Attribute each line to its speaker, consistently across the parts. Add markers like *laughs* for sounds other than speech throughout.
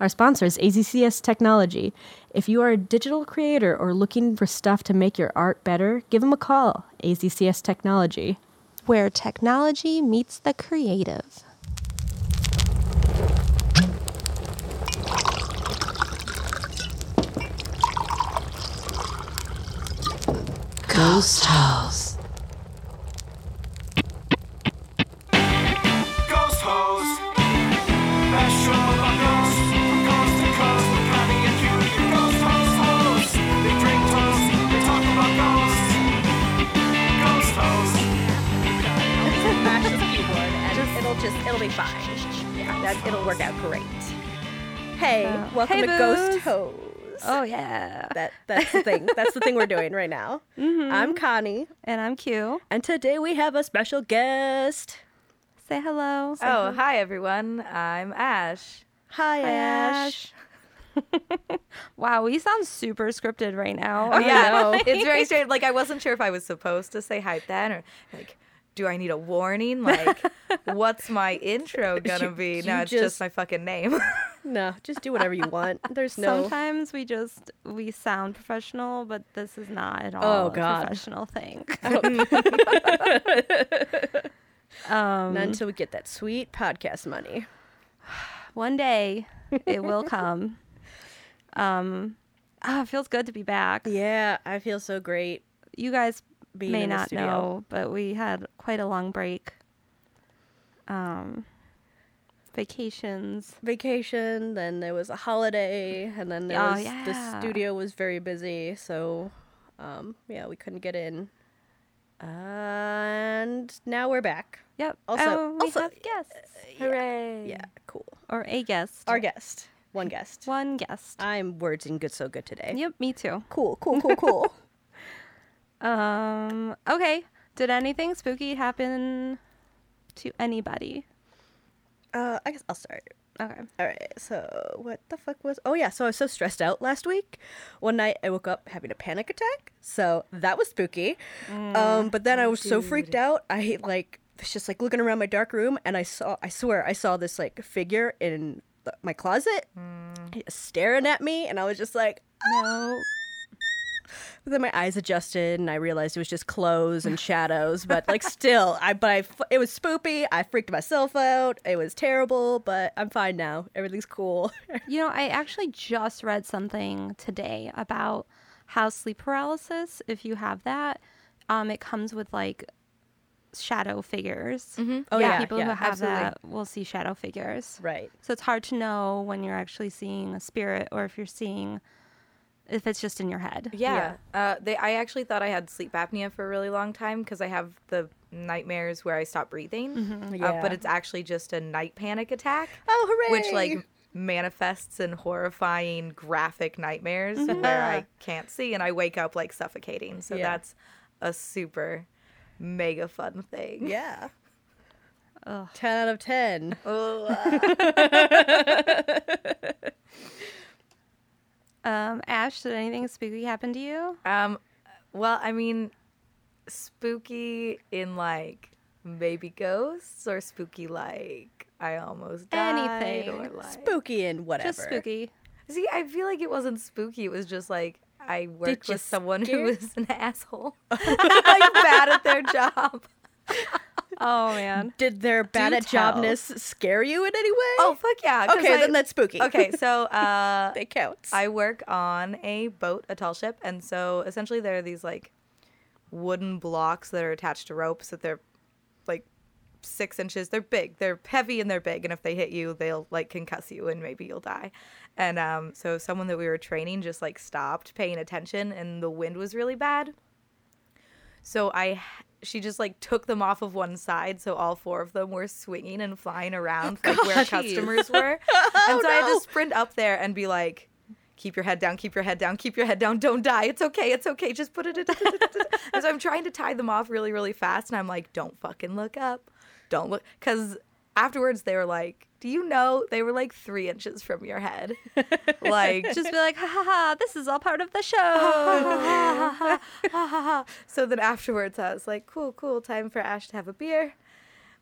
Speaker 1: Our sponsor is AZCS Technology. If you are a digital creator or looking for stuff to make your art better, give them a call. AZCS Technology.
Speaker 2: Where technology meets the creative.
Speaker 3: Ghost House.
Speaker 4: Be fine. Yeah, that, it'll work out great. Hey, welcome
Speaker 2: hey,
Speaker 4: to Ghost
Speaker 2: Booze.
Speaker 4: Hose.
Speaker 2: Oh, yeah.
Speaker 4: That that's the thing. That's the thing we're doing right now. *laughs*
Speaker 2: Mm-hmm.
Speaker 4: I'm Connie,
Speaker 2: And I'm Q.
Speaker 4: and today we have a special guest.
Speaker 2: Say hello.
Speaker 5: Oh, hi everyone. I'm Ash.
Speaker 4: Hi,
Speaker 2: Hi,
Speaker 4: Ash. *laughs*
Speaker 2: Wow, we sound super scripted right now.
Speaker 4: Oh, *laughs* yeah.
Speaker 5: it's very strange. Like I wasn't sure if I was supposed to say hi then or like do I need a warning? Like *laughs* what's my intro gonna
Speaker 4: You-
Speaker 5: be?
Speaker 4: you
Speaker 5: No, it's
Speaker 4: just-
Speaker 5: just my fucking name. *laughs*
Speaker 4: No, just do whatever you want. There's no.
Speaker 2: Sometimes we just we sound professional, but this is not at all
Speaker 4: Oh,
Speaker 2: a
Speaker 4: God.
Speaker 2: professional thing. *laughs*
Speaker 4: Not until we get that sweet podcast money. *sighs*
Speaker 2: One day it will come. Um ah, it feels good to be back.
Speaker 4: Yeah, I feel so great.
Speaker 2: You guys
Speaker 4: Being
Speaker 2: may
Speaker 4: in
Speaker 2: not
Speaker 4: studio.
Speaker 2: know, but we had quite a long break. Um vacations.
Speaker 4: Vacation, then there was a holiday, and then there
Speaker 2: Oh,
Speaker 4: was, the studio was very busy, so um, yeah, we couldn't get in. And now we're back.
Speaker 2: Yep.
Speaker 4: Also-
Speaker 2: oh, we
Speaker 4: also-
Speaker 2: have guests.
Speaker 5: Hooray.
Speaker 4: Yeah, cool.
Speaker 2: Or a guest.
Speaker 4: Our guest, one guest.
Speaker 2: one guest.
Speaker 4: I'm words and good so good today.
Speaker 2: Yep, me too.
Speaker 4: Cool, cool, cool, cool. *laughs*
Speaker 2: Um. Okay. Did anything spooky happen to anybody?
Speaker 4: uh, I guess I'll start.
Speaker 2: Okay.
Speaker 4: All right. So what the fuck was? Oh yeah. So I was so stressed out last week. One night I woke up having a panic attack. So that was spooky. um, but then I was so freaked out. I like was just like looking around my dark room, and I saw. I swear I saw this like figure in the, my closet staring at me, and I was just like.
Speaker 2: No.
Speaker 4: But then my eyes adjusted, and I realized it was just clothes and shadows. But like, *laughs* still, I but I it was spoopy. I freaked myself out. It was terrible, but I'm fine now. Everything's cool. *laughs*
Speaker 2: You know, I actually just read something today about how sleep paralysis, if you have that, um, it comes with like shadow figures.
Speaker 4: Oh, yeah,
Speaker 2: people
Speaker 4: yeah,
Speaker 2: who have
Speaker 5: absolutely.
Speaker 2: that will see shadow figures.
Speaker 4: right.
Speaker 2: So it's hard to know when you're actually seeing a spirit or if you're seeing if it's just in your head.
Speaker 5: Yeah. Uh, they, I actually thought I had sleep apnea for a really long time because I have the nightmares where I stop breathing. Uh,
Speaker 4: Yeah.
Speaker 5: but it's actually just a night panic attack.
Speaker 4: Oh, hooray!
Speaker 5: Which like manifests in horrifying graphic nightmares where I can't see and I wake up like suffocating. So
Speaker 4: Yeah.
Speaker 5: that's a super mega fun thing.
Speaker 4: Yeah.
Speaker 2: Ugh.
Speaker 4: 10 out of 10. *laughs* *laughs*
Speaker 2: Um, Ash, did anything spooky happen to you?
Speaker 5: Um, well, I mean, spooky in like maybe ghosts or spooky like I almost died
Speaker 2: Anything.
Speaker 5: or like
Speaker 4: Spooky and whatever.
Speaker 2: Just spooky.
Speaker 5: See, I feel like it wasn't spooky. It was just like I worked with someone who was an asshole, *laughs* *laughs* like bad at their job. *laughs*
Speaker 2: Oh man. *laughs*
Speaker 4: Did their bad
Speaker 2: Do
Speaker 4: at
Speaker 2: tell.
Speaker 4: jobness scare you in any way?
Speaker 5: Oh fuck yeah.
Speaker 4: okay,
Speaker 5: I-
Speaker 4: then that's spooky.
Speaker 5: okay. *laughs* So uh,
Speaker 4: that counts.
Speaker 5: I work on a boat, a tall ship, and so essentially there are these like wooden blocks that are attached to ropes that they're like six inches. They're big. They're heavy and they're big. And if they hit you, they'll like concuss you and maybe you'll die. And um, so someone that we were training just like stopped paying attention, and the wind was really bad. So I, she just like took them off of one side, so all four of them were swinging and flying around like where customers were. *laughs* and so I had to sprint up there and be like, "Keep your head down, keep your head down, keep your head down. Don't die. It's okay. It's okay. Just put it." and so I'm trying to tie them off really, really fast, and I'm like, "Don't fucking look up. Don't look," because afterwards they were like, "Do you know they were like three inches from your head?" *laughs* like
Speaker 2: Just be like, ha ha ha, this is all part of the show.
Speaker 5: so then afterwards, I was like, cool, cool, time for Ash to have a beer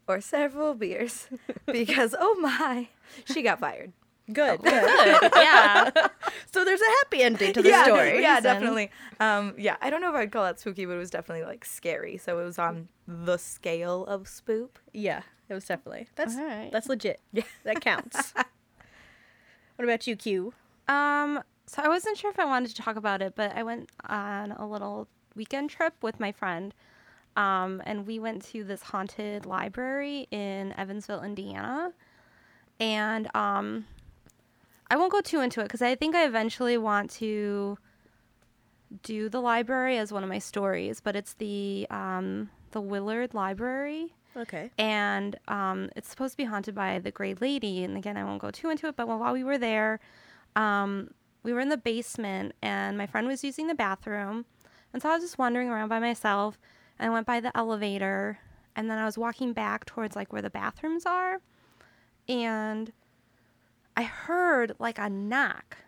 Speaker 5: or several beers *laughs* because, oh my, she got fired.
Speaker 4: Good.
Speaker 2: Oh,
Speaker 4: good.
Speaker 2: yeah. *laughs*
Speaker 4: So there's a happy ending to the
Speaker 5: yeah,
Speaker 4: story.
Speaker 5: Yeah, definitely. Um, yeah, I don't know if I'd call that spooky, but it was definitely like scary. So it was on the scale of spoop.
Speaker 4: Yeah, it was definitely. That's
Speaker 2: Alright.
Speaker 4: that's legit. *laughs* Yeah, that counts. *laughs* what about you, Q?
Speaker 2: Um, so I wasn't sure if I wanted to talk about it, but I went on a little weekend trip with my friend. Um, and we went to this haunted library in Evansville, Indiana. And um, I won't go too into it because I think I eventually want to do the library as one of my stories. But it's the um, the Willard Library
Speaker 4: Okay.
Speaker 2: and um, it's supposed to be haunted by the Gray Lady. And again, I won't go too into it, but while we were there, um, we were in the basement, and my friend was using the bathroom, and so I was just wandering around by myself, and I went by the elevator, and then I was walking back towards like where the bathrooms are, and I heard like a knock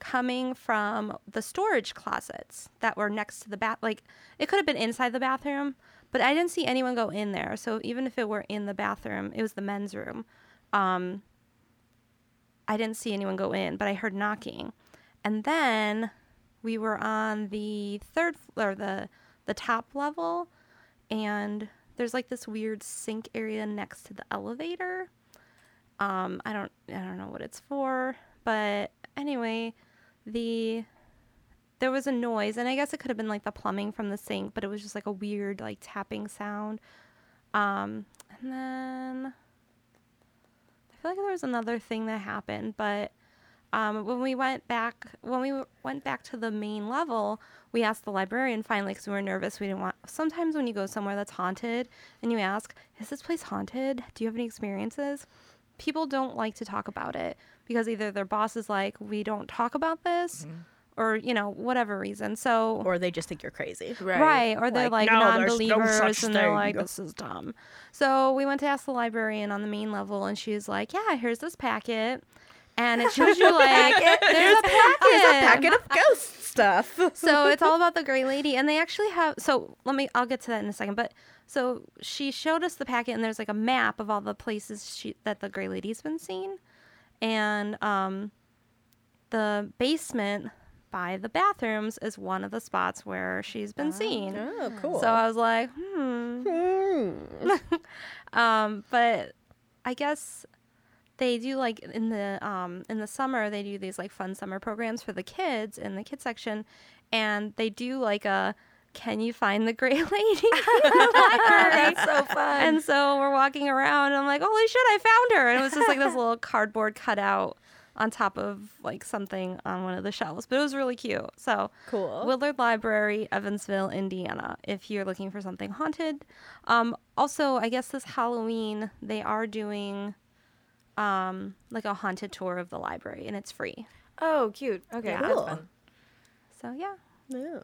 Speaker 2: coming from the storage closets that were next to the bath. Like it could have been inside the bathroom, but I didn't see anyone go in there. So even if it were in the bathroom, it was the men's room. Um, I didn't see anyone go in, but I heard knocking, and then we were on the third floor, or the the top level, and there's like this weird sink area next to the elevator. Um, I don't I don't know what it's for, but anyway, the there was a noise, and I guess it could have been like the plumbing from the sink, but it was just like a weird like tapping sound. Um, and then I feel like there was another thing that happened, but um, when we went back, when we went back to the main level, we asked the librarian finally because we were nervous. We didn't want. Sometimes when you go somewhere that's haunted and you ask, "Is this place haunted? Do you have any experiences?" People don't like to talk about it because either their boss is like, "We don't talk about this," or you know, whatever reason. So
Speaker 4: Or they just think you're crazy.
Speaker 2: Right. Or they're
Speaker 4: Like,
Speaker 2: like,
Speaker 4: "No,
Speaker 2: non-believers
Speaker 4: such
Speaker 2: and they're like, this is dumb. So we went to ask the librarian on the main level and she's like, yeah, here's this packet. And it shows you like, there's a packet.
Speaker 4: There's a packet of ghost stuff. *laughs*
Speaker 2: so it's all about the gray lady and they actually have so let me i'll get to that in a second but so she showed us the packet and there's like a map of all the places she, that the gray lady's been seen and um the basement by the bathrooms is one of the spots where she's been seen.
Speaker 4: Oh, cool.
Speaker 2: so i was like hmm. *laughs* Um but i guess they do like in the um in the summer they do these like fun summer programs for the kids in the kids section and they do like a can you find the gray *laughs* lady? *laughs*
Speaker 5: That's so fun.
Speaker 2: and so we're walking around and i'm like holy shit i found her! And it was just like this little cardboard cutout on top of like something on one of the shelves but it was really cute so
Speaker 4: Cool.
Speaker 2: willard library evansville indiana if you're looking for something haunted um also i guess this halloween they are doing um like a haunted tour of the library and it's free
Speaker 5: oh, cute. Okay,
Speaker 2: Yeah.
Speaker 4: Cool.
Speaker 2: so yeah
Speaker 4: Yeah.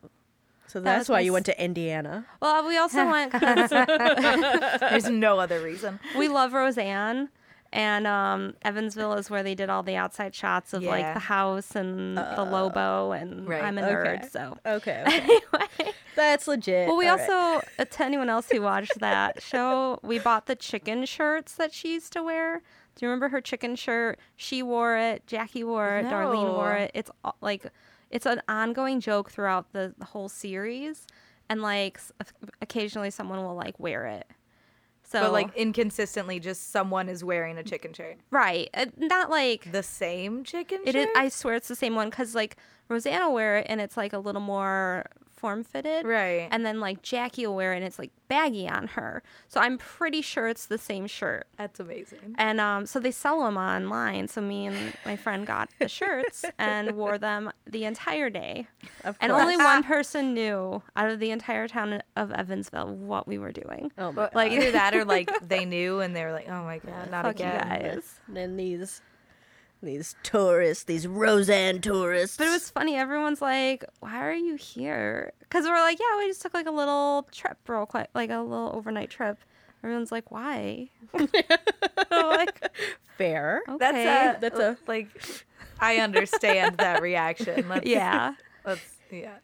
Speaker 4: So that's
Speaker 2: was
Speaker 4: why
Speaker 2: my
Speaker 4: you went to Indiana.
Speaker 2: well we also *laughs* went. *laughs* *laughs*
Speaker 5: There's no other reason.
Speaker 2: we love roseanne and um, Evansville is where they did all the outside shots of like the house and the Lobo, and
Speaker 5: Right.
Speaker 2: I'm a
Speaker 4: Okay.
Speaker 2: nerd, so
Speaker 4: Okay. *laughs* okay.
Speaker 2: anyway.
Speaker 4: that's legit.
Speaker 2: Well, we
Speaker 4: All right.
Speaker 2: also, uh, to anyone else who watched that *laughs* show, we bought the chicken shirts that she used to wear. Do you remember her chicken shirt? She wore it. Jackie wore it. Darlene wore it. It's like, it's an ongoing joke throughout the, the whole series, and like occasionally someone will like wear it. So
Speaker 5: But like inconsistently, just someone is wearing a chicken shirt.
Speaker 2: right, uh, not like
Speaker 5: The same chicken
Speaker 2: it
Speaker 5: shirt.
Speaker 2: is. I swear it's the same one because like Roseanne wear it and it's like a little more form fitted.
Speaker 5: Right.
Speaker 2: And then like Jackie will wear it and it's like baggy on her. So I'm pretty sure it's the same shirt.
Speaker 5: That's amazing.
Speaker 2: And um, so they sell them online. So me and my friend got the *laughs* shirts and wore them the entire day.
Speaker 4: Of
Speaker 2: And only *laughs* one person knew out of the entire town of Evansville what we were doing.
Speaker 4: Oh my
Speaker 5: But
Speaker 2: Like-
Speaker 5: like either that or like *laughs* they knew and they were like, oh my god, not
Speaker 2: Fuck
Speaker 5: again.
Speaker 2: you guys.
Speaker 4: And then these these tourists, these Roseanne tourists.
Speaker 2: But it was funny. Everyone's like, "Why are you here?" Because we're like, "Yeah, we just took like a little trip, real quick, like a little overnight trip." Everyone's like, "Why?" *laughs* *laughs* Like,
Speaker 4: fair.
Speaker 2: okay,
Speaker 5: That's a
Speaker 4: That's a-
Speaker 5: like. I understand that reaction. *laughs* Let's,
Speaker 2: yeah.
Speaker 5: Let's yeah.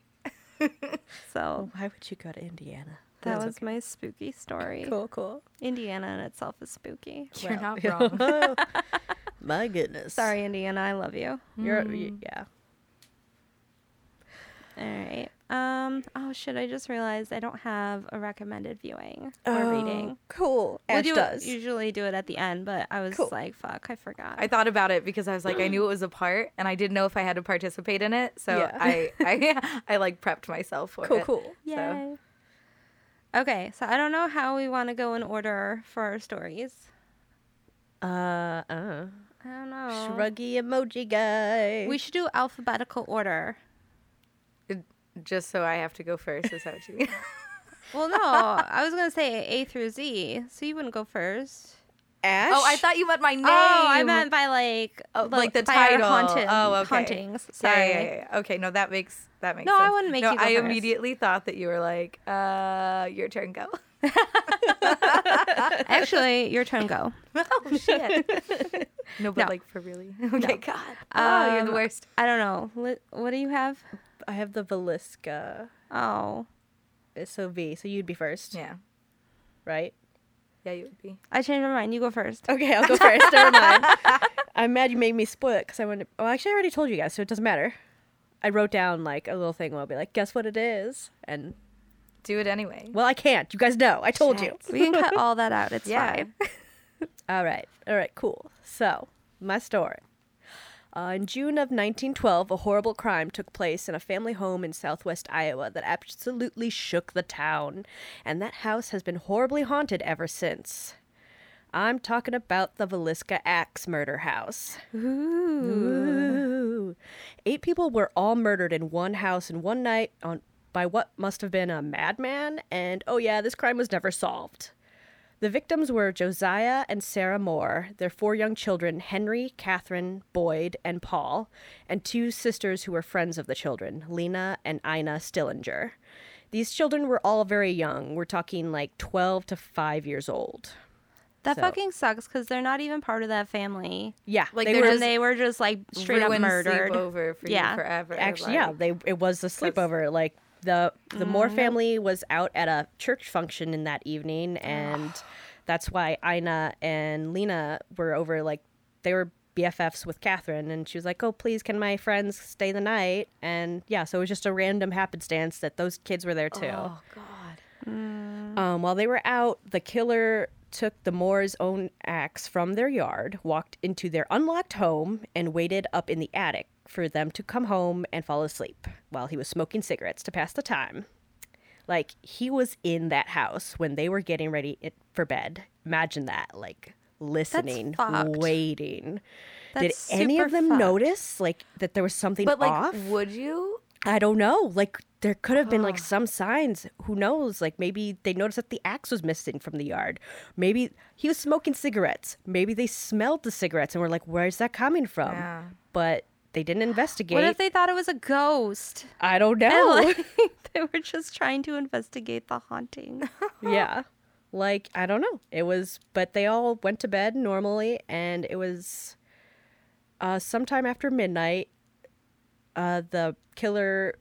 Speaker 2: So
Speaker 4: Why would you go to Indiana?
Speaker 2: That
Speaker 4: That's
Speaker 2: was my spooky story.
Speaker 4: Cool, cool.
Speaker 2: Indiana in itself is spooky.
Speaker 5: You're
Speaker 4: Wow.
Speaker 5: not *laughs* wrong. *laughs*
Speaker 4: My goodness.
Speaker 2: Sorry, Indiana. I love you.
Speaker 4: You're
Speaker 2: Mm.
Speaker 4: yeah.
Speaker 2: All right. Um. Oh shit! I just realized I don't have a recommended viewing or
Speaker 4: Oh,
Speaker 2: reading.
Speaker 4: Cool.
Speaker 2: We
Speaker 4: Ash
Speaker 2: do
Speaker 4: does.
Speaker 2: usually do it at the end, but I was
Speaker 4: Cool.
Speaker 2: like, "Fuck, I forgot."
Speaker 5: I thought about it because I was like, I knew it was a *clears throat* part, and I didn't know if I had to participate in it. So
Speaker 4: Yeah.
Speaker 5: I, I, *laughs* I like prepped myself for it.
Speaker 4: cool,
Speaker 5: it.
Speaker 4: cool.
Speaker 2: Yay. Okay, so I don't know how we want to go in order for our stories.
Speaker 4: Uh, uh.
Speaker 2: I don't know.
Speaker 4: Shruggy emoji guy.
Speaker 2: We should do alphabetical order.
Speaker 5: Just so I have to go first. Is that what you mean? *laughs*
Speaker 2: Well, no, I was gonna say A through Z, so you wouldn't go first.
Speaker 4: Ash.
Speaker 5: oh, I thought you meant my name.
Speaker 2: Oh, I meant by like,
Speaker 5: Oh, like the title.
Speaker 2: haunted-
Speaker 5: oh, okay.
Speaker 2: hauntings. Sorry.
Speaker 5: Yeah, yeah, yeah. Okay, no, that makes that makes
Speaker 2: No, I wouldn't make
Speaker 5: no,
Speaker 2: you
Speaker 5: I
Speaker 2: first.
Speaker 5: immediately thought that you were like, uh, your turn, go. *laughs*
Speaker 2: Actually, your turn. Go. *laughs*
Speaker 5: oh shit. *laughs* no, but
Speaker 2: No.
Speaker 5: like for really. Okay, God. Oh, you're the
Speaker 2: Um,
Speaker 5: worst.
Speaker 2: I don't know. What do you have?
Speaker 4: I have the Villisca.
Speaker 2: Oh,
Speaker 4: So V. So you'd be first,
Speaker 5: Yeah,
Speaker 4: right?
Speaker 5: Yeah, you would be.
Speaker 2: I changed my mind. You go first.
Speaker 4: Okay, I'll go first. Never mind. *laughs* I'm mad you made me split because I went. To, oh, actually, I already told you guys, so it doesn't matter. I wrote down like a little thing where I'll be like, "Guess what it is?" And
Speaker 5: Do it anyway.
Speaker 4: well, I can't. You guys know. I told you.
Speaker 2: We can cut all that out. It's
Speaker 5: Yeah.
Speaker 2: fine. *laughs*
Speaker 4: All right. All right, cool. So, my story. Uh, in June of 1912, a horrible crime took place in a family home in southwest Iowa that absolutely shook the town, and that house has been horribly haunted ever since. I'm talking about the Villisca Axe murder house. Ooh. Eight people were all murdered in one house in one night on by what must have been a madman, and oh yeah, this crime was never solved. The victims were Josiah and Sarah Moore, their four young children, Henry, Catherine, Boyd, and Paul, and two sisters who were friends of the children, Lena and Ina Stillinger. These children were all very young. We're talking like 12 to 5 years old.
Speaker 2: That
Speaker 4: So-
Speaker 2: fucking sucks because they're not even part of that family.
Speaker 4: Yeah,
Speaker 5: Like,
Speaker 4: they
Speaker 5: they're
Speaker 4: were
Speaker 5: just
Speaker 2: they were just like straight up murdered.
Speaker 5: sleepover for
Speaker 2: Yeah.
Speaker 5: you forever.
Speaker 4: actually yeah, they it was a sleepover. Like the the Moore
Speaker 2: Mm-hmm.
Speaker 4: family was out at a church function in that evening, and that's why Ina and Lena were over. Like they were BFFs with Catherine, and she was like, "Oh, please, can my friends stay the night?" And yeah, so it was just a random happenstance that those kids were there too.
Speaker 5: Oh God.
Speaker 4: Um, while they were out, the killer took the Moore's own axe from their yard, walked into their unlocked home, and waited up in the attic for them to come home and fall asleep while he was smoking cigarettes to pass the time. Like, he was in that house when they were getting ready it- for bed. Imagine that. Like, listening, waiting.
Speaker 2: That's
Speaker 4: Did any of them
Speaker 2: fucked.
Speaker 4: notice, like, that there was something
Speaker 5: But like,
Speaker 4: off?
Speaker 5: would you?
Speaker 4: I don't know. Like there could have been like some signs. Who knows? Like maybe they noticed that the axe was missing from the yard. Maybe he was smoking cigarettes. Maybe they smelled the cigarettes and were like, "Where's that coming from?"
Speaker 5: Yeah.
Speaker 4: But they didn't investigate.
Speaker 2: What if they thought it was a ghost?
Speaker 4: I don't *laughs* know.
Speaker 2: like, they were just trying to investigate the haunting. *laughs*
Speaker 4: yeah. Like I don't know. It was but they all went to bed normally and it was uh sometime after midnight uh the killer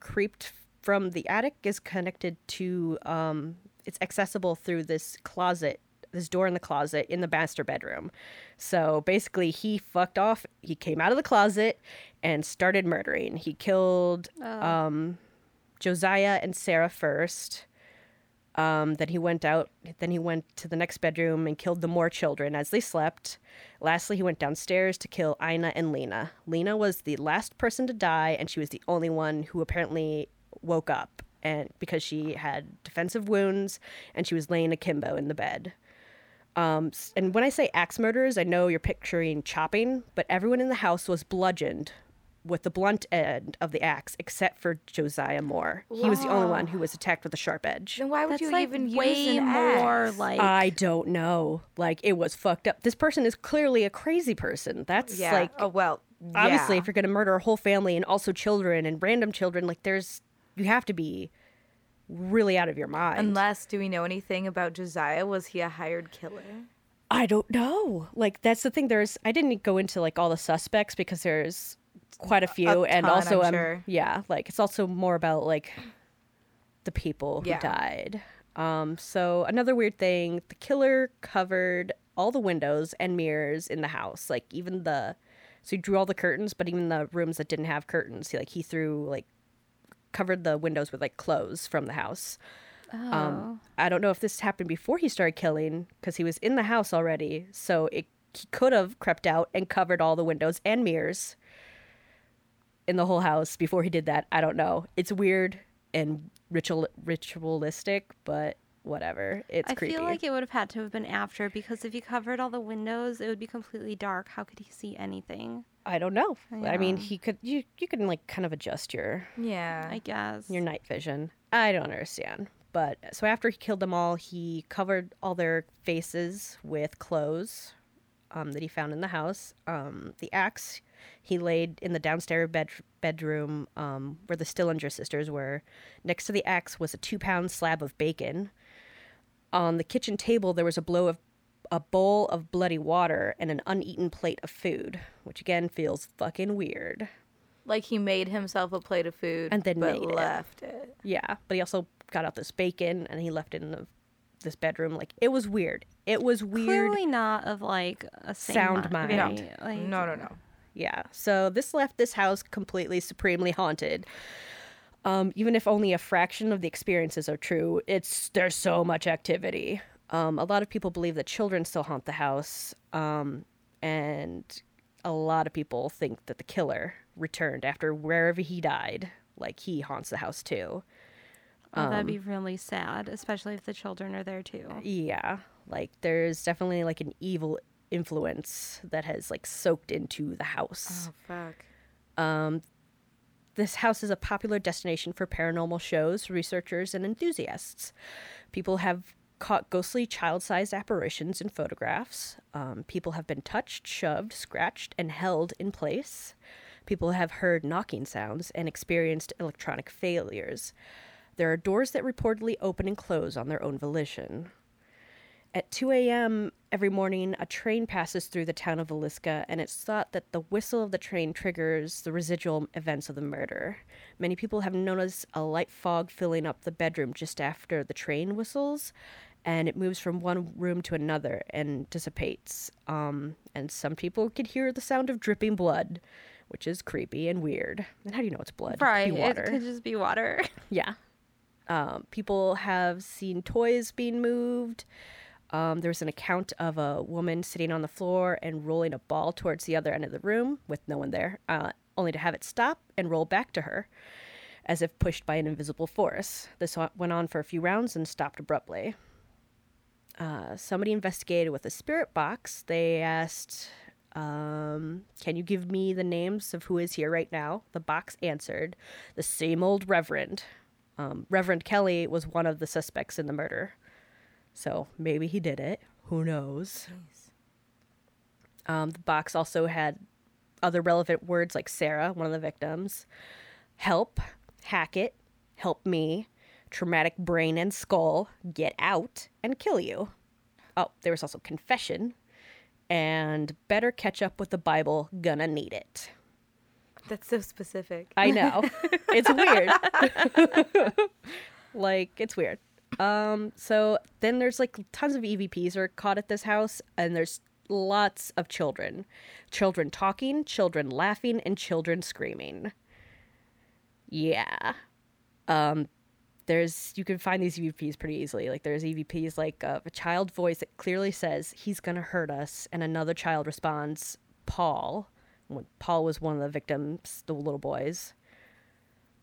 Speaker 4: creeped from the attic is connected to um it's accessible through this closet this door in the closet in the master bedroom so basically he fucked off he came out of the closet and started murdering he killed um josiah and sarah first um, then he went out. Then he went to the next bedroom and killed the Moore children as they slept. Lastly, he went downstairs to kill Ina and Lena. Lena was the last person to die, and she was the only one who apparently woke up, and because she had defensive wounds and she was laying akimbo in the bed. Um, and when I say axe murders, I know you're picturing chopping, but everyone in the house was bludgeoned with the blunt end of the axe, except for Josiah Moore. He was the only one who was attacked with a sharp edge.
Speaker 5: Then why would
Speaker 2: That's
Speaker 5: you
Speaker 2: like
Speaker 5: even
Speaker 2: way
Speaker 5: use an
Speaker 2: more
Speaker 5: axe?
Speaker 2: like
Speaker 4: I don't know. Like it was fucked up. This person is clearly a crazy person. That's
Speaker 5: Yeah.
Speaker 4: like
Speaker 5: oh well.
Speaker 4: obviously
Speaker 5: yeah.
Speaker 4: if you're gonna murder a whole family and also children and random children, like there's you have to be really out of your mind.
Speaker 5: Unless, do we know anything about Josiah? Was he a hired killer?
Speaker 4: I don't know. Like that's the thing. There's I didn't go into like all the suspects because there's quite a few, and
Speaker 5: ton,
Speaker 4: also
Speaker 5: I'm
Speaker 4: um,
Speaker 5: sure.
Speaker 4: yeah, like it's also more about like the people who
Speaker 5: Yeah.
Speaker 4: died. Um, so another weird thing, the killer covered all the windows and mirrors in the house, like even the so he drew all the curtains, but even the rooms that didn't have curtains, he like he threw like covered the windows with like clothes from the house.
Speaker 2: Oh.
Speaker 4: Um, I don't know if this happened before he started killing because he was in the house already. So it, he could have crept out and covered all the windows and mirrors in the whole house before he did that. I don't know. It's weird and ritual ritualistic, but whatever. It's
Speaker 2: I
Speaker 4: creepy.
Speaker 2: feel like it would have had to have been after because if he covered all the windows, it would be completely dark. How could he see anything?
Speaker 4: I don't know. I mean, he could you you can like kind of adjust your
Speaker 5: Yeah.
Speaker 2: I guess.
Speaker 4: your night vision. I don't understand. But so after he killed them all, he covered all their faces with clothes um, that he found in the house. Um, the axe he laid in the downstairs bed- bedroom um, where the Stillinger sisters were. Next to the axe was a two pound slab of bacon. On the kitchen table, there was a blow of a bowl of bloody water and an uneaten plate of food, which again feels fucking weird.
Speaker 5: Like he made himself a plate of food
Speaker 4: And then
Speaker 5: but
Speaker 4: made it.
Speaker 5: left it.
Speaker 4: Yeah, but he also got out this bacon and he left it in the, this bedroom. Like it was weird. It was weird.
Speaker 2: Clearly not of like a
Speaker 4: Sound
Speaker 2: mi-
Speaker 4: mind.
Speaker 2: very, like-
Speaker 5: No, no, no.
Speaker 4: Yeah. So this left this house completely supremely haunted. Um, even if only a fraction of the experiences are true, it's there's so much activity. Um, a lot of people believe that children still haunt the house, um, and a lot of people think that the killer returned after wherever he died. Like he haunts the house too.
Speaker 2: Oh, that'd
Speaker 4: Um,
Speaker 2: be really sad, especially if the children are there too.
Speaker 4: Yeah, like there's definitely like an evil influence that has like soaked into the house.
Speaker 5: Oh fuck.
Speaker 4: This house is a popular destination for paranormal shows, researchers, and enthusiasts. People have caught ghostly child sized apparitions in photographs. Um, people have been touched, shoved, scratched, and held in place. People have heard knocking sounds and experienced electronic failures. There are doors that reportedly open and close on their own volition. At 2 a.m. every morning, a train passes through the town of Villisca, and it's thought that the whistle of the train triggers the residual events of the murder. Many people have noticed a light fog filling up the bedroom just after the train whistles, and it moves from one room to another and dissipates. Um, and some people could hear the sound of dripping blood, which is creepy and weird. And how do you know it's blood? It could be
Speaker 2: Right. It could just be water. *laughs*
Speaker 4: Yeah. Um, people have seen toys being moved. Um, there was an account of a woman sitting on the floor and rolling a ball towards the other end of the room with no one there, uh, only to have it stop and roll back to her, as if pushed by an invisible force. This went on for a few rounds and stopped abruptly. Uh, somebody investigated with a spirit box. They asked, um, Can you give me the names of who is here right now? The box answered, The same old Reverend. Um, Reverend Kelly was one of the suspects in the murder. So maybe he did it. Who knows? Um, the box also had other relevant words like Sarah, one of the victims, help, hack it, help me, traumatic brain and skull, get out, and kill you. Oh, there was also confession and better catch up with the Bible, gonna need it.
Speaker 5: That's so specific.
Speaker 4: I know. *laughs* it's weird. *laughs* like it's weird. Um so then there's like tons of EVPs are caught at this house and there's lots of children. Children talking, children laughing and children screaming. Yeah. Um there's you can find these EVPs pretty easily. Like there's EVPs like uh, a child voice that clearly says he's to hurt us and another child responds Paul. Paul was one of the victims, the little boys.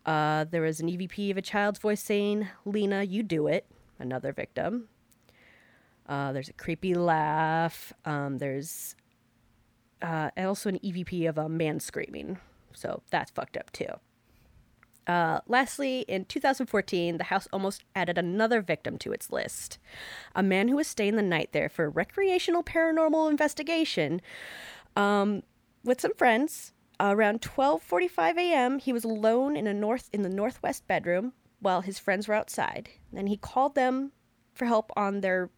Speaker 4: Uh, there was an EVP of a child's voice saying, Lena, you do it. Another victim. Uh, there's a creepy laugh. Um, there's uh, also an EVP of a man screaming. So that's fucked up too. Uh, lastly, in 2014, the house almost added another victim to its list. A man who was staying the night there for recreational paranormal investigation um, with some friends. around 12:45 a.m., he was alone in a north in the northwest bedroom while his friends were outside. Then he called them for help on their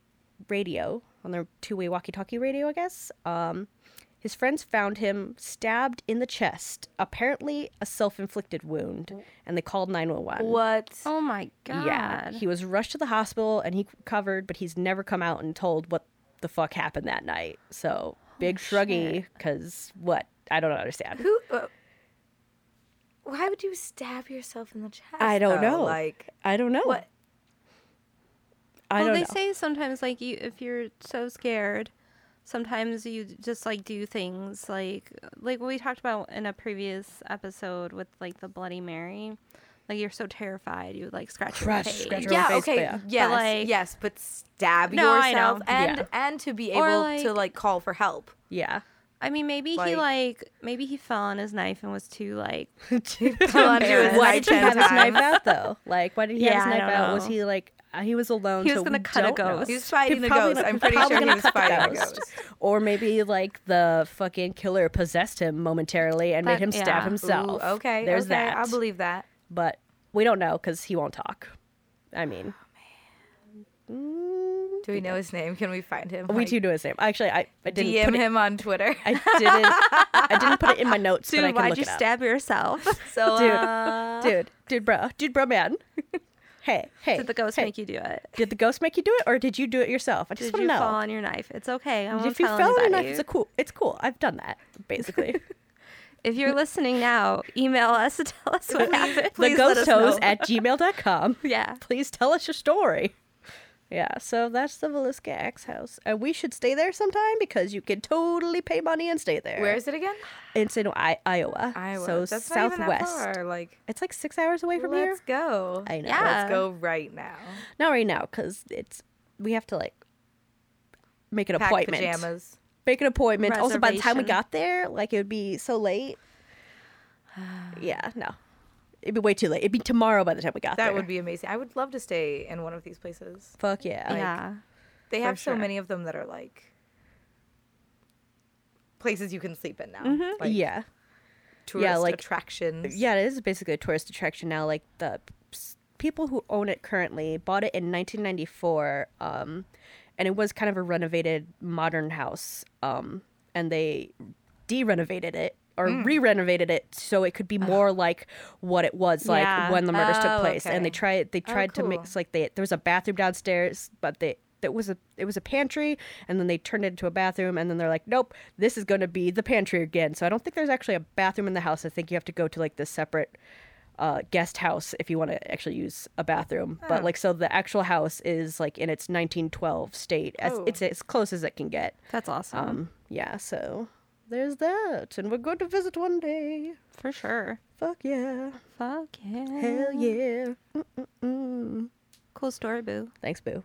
Speaker 4: radio, on their two-way walkie-talkie radio, I guess. Um, his friends found him stabbed in the chest, apparently a self-inflicted wound, and they called 911.
Speaker 5: What?
Speaker 2: Oh my god.
Speaker 4: Yeah, he was rushed to the hospital and he covered, but he's never come out and told what the fuck happened that night. So big shruggy, because what? I don't understand.
Speaker 5: Who? Uh, why would you stab yourself in the chest?
Speaker 4: I don't
Speaker 5: though?
Speaker 4: know.
Speaker 5: Like
Speaker 4: I don't know.
Speaker 5: what?
Speaker 4: I
Speaker 2: well,
Speaker 4: don't
Speaker 2: they
Speaker 4: know.
Speaker 2: say sometimes like you if you're so scared, sometimes you just like do things like like what we talked about in a previous episode with like the Bloody Mary. Like you're so terrified, you would like scratch
Speaker 4: Crush,
Speaker 2: your face.
Speaker 4: scratch your
Speaker 5: Yeah.
Speaker 4: face,
Speaker 5: Okay.
Speaker 4: yeah.
Speaker 5: Yes.
Speaker 2: like-
Speaker 5: yes. But stab
Speaker 2: No, I
Speaker 5: yourself
Speaker 2: know.
Speaker 5: and
Speaker 4: Yeah.
Speaker 5: and to be able
Speaker 2: like-
Speaker 5: to like call for help.
Speaker 4: yeah.
Speaker 2: I mean, maybe he
Speaker 5: Like-
Speaker 2: like maybe he fell on his knife and was too like *laughs*
Speaker 5: Fell onto
Speaker 4: Why did he have
Speaker 5: 10
Speaker 4: his knife out though? Like, why did he
Speaker 2: Yeah,
Speaker 4: have his knife
Speaker 2: don't
Speaker 4: out? Was he like he was alone?
Speaker 2: He was
Speaker 4: so
Speaker 2: gonna cut a
Speaker 4: don't know.
Speaker 2: ghost.
Speaker 5: He was fighting the ghost.
Speaker 4: not-
Speaker 5: I'm pretty sure he was fighting a
Speaker 4: ghost.
Speaker 5: ghost.
Speaker 4: Or maybe like the fucking killer possessed him momentarily and made
Speaker 2: That-
Speaker 4: him stab
Speaker 2: yeah.
Speaker 4: himself.
Speaker 5: Ooh, okay.
Speaker 4: there's
Speaker 5: okay,
Speaker 4: that.
Speaker 5: I'll believe that.
Speaker 4: but we don't know because he won't talk. I mean,
Speaker 5: Do we know his name? Can we find him?
Speaker 4: we
Speaker 5: Like,
Speaker 4: do know his name. Actually, I, I didn't
Speaker 5: DM
Speaker 4: put it,
Speaker 5: him on Twitter. *laughs*
Speaker 4: I didn't. I didn't put it in my *laughs* notes,
Speaker 2: Dude,
Speaker 4: but I can
Speaker 2: why'd
Speaker 4: look
Speaker 2: you
Speaker 4: it up.
Speaker 2: stab yourself?
Speaker 5: so,
Speaker 4: Dude,
Speaker 5: uh,
Speaker 4: dude, dude, bro, dude, bro, man. Hey, hey.
Speaker 2: Did the ghost
Speaker 4: hey.
Speaker 2: make you do it?
Speaker 4: Did the ghost make you do it, or did you do it yourself? I just
Speaker 2: Did
Speaker 4: want
Speaker 2: you
Speaker 4: to know.
Speaker 2: fall on your knife? It's okay. I won't
Speaker 4: if you fell on your knife, it's a cool. It's cool. I've done that basically. *laughs* *laughs*
Speaker 2: If you're listening now, email us to tell us what *laughs* happened.
Speaker 5: Please know.
Speaker 4: theghost at gmail.com.
Speaker 2: Yeah.
Speaker 4: Please tell us your story. Yeah, so that's the Villisca X House. And we should stay there sometime because you can totally pay money and stay there.
Speaker 5: where is it again?
Speaker 4: It's in I- Iowa.
Speaker 5: Iowa.
Speaker 4: So
Speaker 5: That's not even that
Speaker 4: southwest.
Speaker 5: far. Like,
Speaker 4: It's like six hours away from here.
Speaker 5: let's go.
Speaker 4: I know.
Speaker 2: Yeah.
Speaker 5: Let's go right now.
Speaker 4: Not right now because it's we have to like make an
Speaker 5: Pack
Speaker 4: appointment.
Speaker 5: pajamas.
Speaker 4: Make an appointment. Also, by the time we got there, like it would be so late. *sighs* yeah, no, it'd be way too late. It'd be tomorrow by the time we got there.
Speaker 5: That would be amazing. I would love to stay in one of these places.
Speaker 4: fuck yeah.
Speaker 2: yeah.
Speaker 5: They
Speaker 2: For
Speaker 5: have so
Speaker 2: sure.
Speaker 5: many of them that are like places you can sleep in now.
Speaker 2: Mm-hmm.
Speaker 5: Like
Speaker 4: yeah.
Speaker 5: tourist
Speaker 4: like-
Speaker 5: attractions.
Speaker 4: Yeah, it is basically a tourist attraction now. Like the people who own it currently bought it in 1994, um, and it was kind of a renovated modern house. Um, and they de-renovated it or
Speaker 5: Mm.
Speaker 4: re-renovated it so it could be more like what it was like
Speaker 2: Yeah.
Speaker 4: when the murders took
Speaker 5: Oh,
Speaker 4: place. And they
Speaker 5: okay.
Speaker 4: tried they tried to
Speaker 5: cool.
Speaker 4: mix like they there was a bathroom downstairs, but they it was a it was a pantry and then they turned it into a bathroom and then they're like nope this is going to be the pantry again so i don't think there's actually a bathroom in the house i think you have to go to like this separate uh, guest house if you want to actually use a bathroom but like so the actual house is like in its 1912 state as
Speaker 5: Oh.
Speaker 4: it's as close as it can get
Speaker 2: That's awesome.
Speaker 4: um yeah so there's that and we're going to visit one day
Speaker 2: For sure.
Speaker 4: fuck yeah
Speaker 2: Fuck yeah.
Speaker 4: hell yeah Mm-mm-mm.
Speaker 2: Cool story, boo.
Speaker 4: thanks boo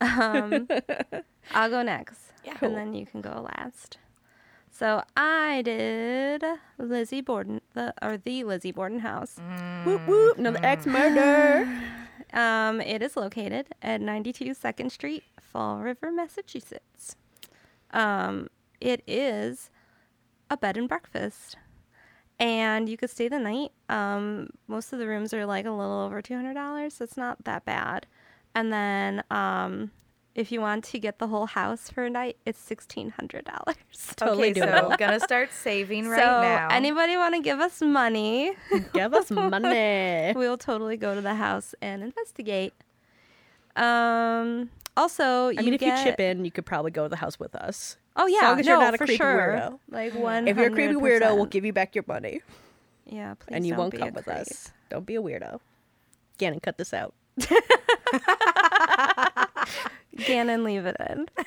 Speaker 2: Um, *laughs* I'll go next.
Speaker 5: Yeah.
Speaker 2: And then you can go last. So I did Lizzie Borden, the or the Lizzie Borden house.
Speaker 4: whoop whoop another ex murder *laughs*
Speaker 2: Um, it is located at 92 Second Street, Fall River, Massachusetts. Um, it is a bed and breakfast, and you could stay the night. Um, most of the rooms are like a little over two hundred dollars, so it's not that bad. And then, um, if you want to get the whole house for a night, it's sixteen hundred dollars.
Speaker 4: Totally *laughs*
Speaker 5: okay,
Speaker 4: doable.
Speaker 5: so gonna start saving *laughs* right
Speaker 2: so,
Speaker 5: now.
Speaker 2: anybody want to give us money?
Speaker 4: Give us *laughs* money.
Speaker 2: we'll totally go to the house and investigate. Um. Also, you
Speaker 4: I mean, if
Speaker 2: get,
Speaker 4: you chip in, you could probably go to the house with us.
Speaker 2: Oh
Speaker 4: As
Speaker 2: yeah,
Speaker 4: long as
Speaker 2: no,
Speaker 4: you're not a creepy
Speaker 2: sure.
Speaker 4: weirdo.
Speaker 2: Like one.
Speaker 4: If you're a creepy weirdo, we'll give you back your money,
Speaker 2: Yeah, please.
Speaker 4: and you
Speaker 2: don't
Speaker 4: won't come with
Speaker 2: creep.
Speaker 4: us. Don't be a weirdo. Gannon, cut this out. *laughs*
Speaker 2: Gannon, leave it in. *laughs*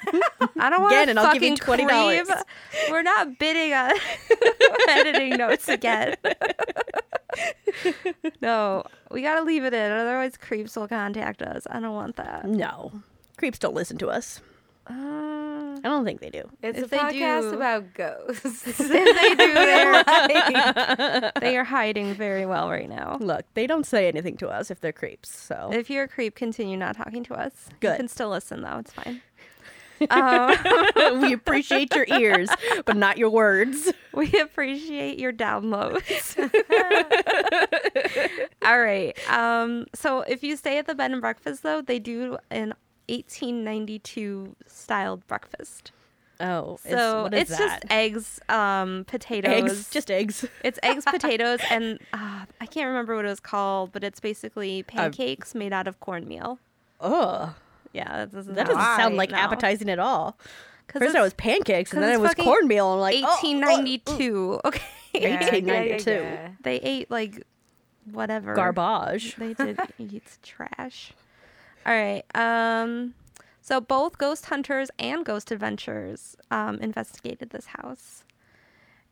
Speaker 2: I don't want
Speaker 4: Gannon, I'll give you
Speaker 2: fucking
Speaker 4: $20.
Speaker 2: creep. We're not bidding on *laughs* editing notes again. no, we gotta leave it in, otherwise creeps will contact us. I don't want that.
Speaker 4: No, creeps don't listen to us.
Speaker 2: Uh,
Speaker 4: I don't think they do.
Speaker 5: it's
Speaker 2: if
Speaker 5: a
Speaker 2: they
Speaker 5: podcast
Speaker 2: do-
Speaker 5: about ghosts. *laughs*
Speaker 2: if they do, they're, *laughs* they are hiding very well right now.
Speaker 4: Look, they don't say anything to us if they're creeps. So
Speaker 2: If you're a creep, continue not talking to us. You
Speaker 4: Good.
Speaker 2: can still listen though. It's fine. *laughs* um,
Speaker 4: we appreciate your ears, but not your words.
Speaker 2: we appreciate your downloads. All right. Um, so if you stay at the bed and breakfast though, they do an 1892 styled breakfast.
Speaker 4: Oh,
Speaker 2: So
Speaker 4: what is
Speaker 2: it's
Speaker 4: that?
Speaker 2: just eggs, um, potatoes.
Speaker 4: eggs, just eggs. *laughs*
Speaker 2: It's eggs, *laughs* potatoes, and uh, I can't remember what it was called, but it's basically pancakes made out of cornmeal.
Speaker 4: Oh,
Speaker 2: Yeah, that doesn't,
Speaker 4: That doesn't sound like
Speaker 2: No.
Speaker 4: appetizing at all. First, I
Speaker 2: it's-
Speaker 4: was pancakes, and then it was cornmeal. I'm like, oh, oh,
Speaker 2: 1892. *laughs* Okay.
Speaker 5: Yeah, yeah, yeah,
Speaker 4: 1892.
Speaker 5: yeah.
Speaker 2: They ate like whatever.
Speaker 4: garbage.
Speaker 2: They did eat trash. All right. Um so both Ghost Hunters and Ghost Adventures um, investigated this house.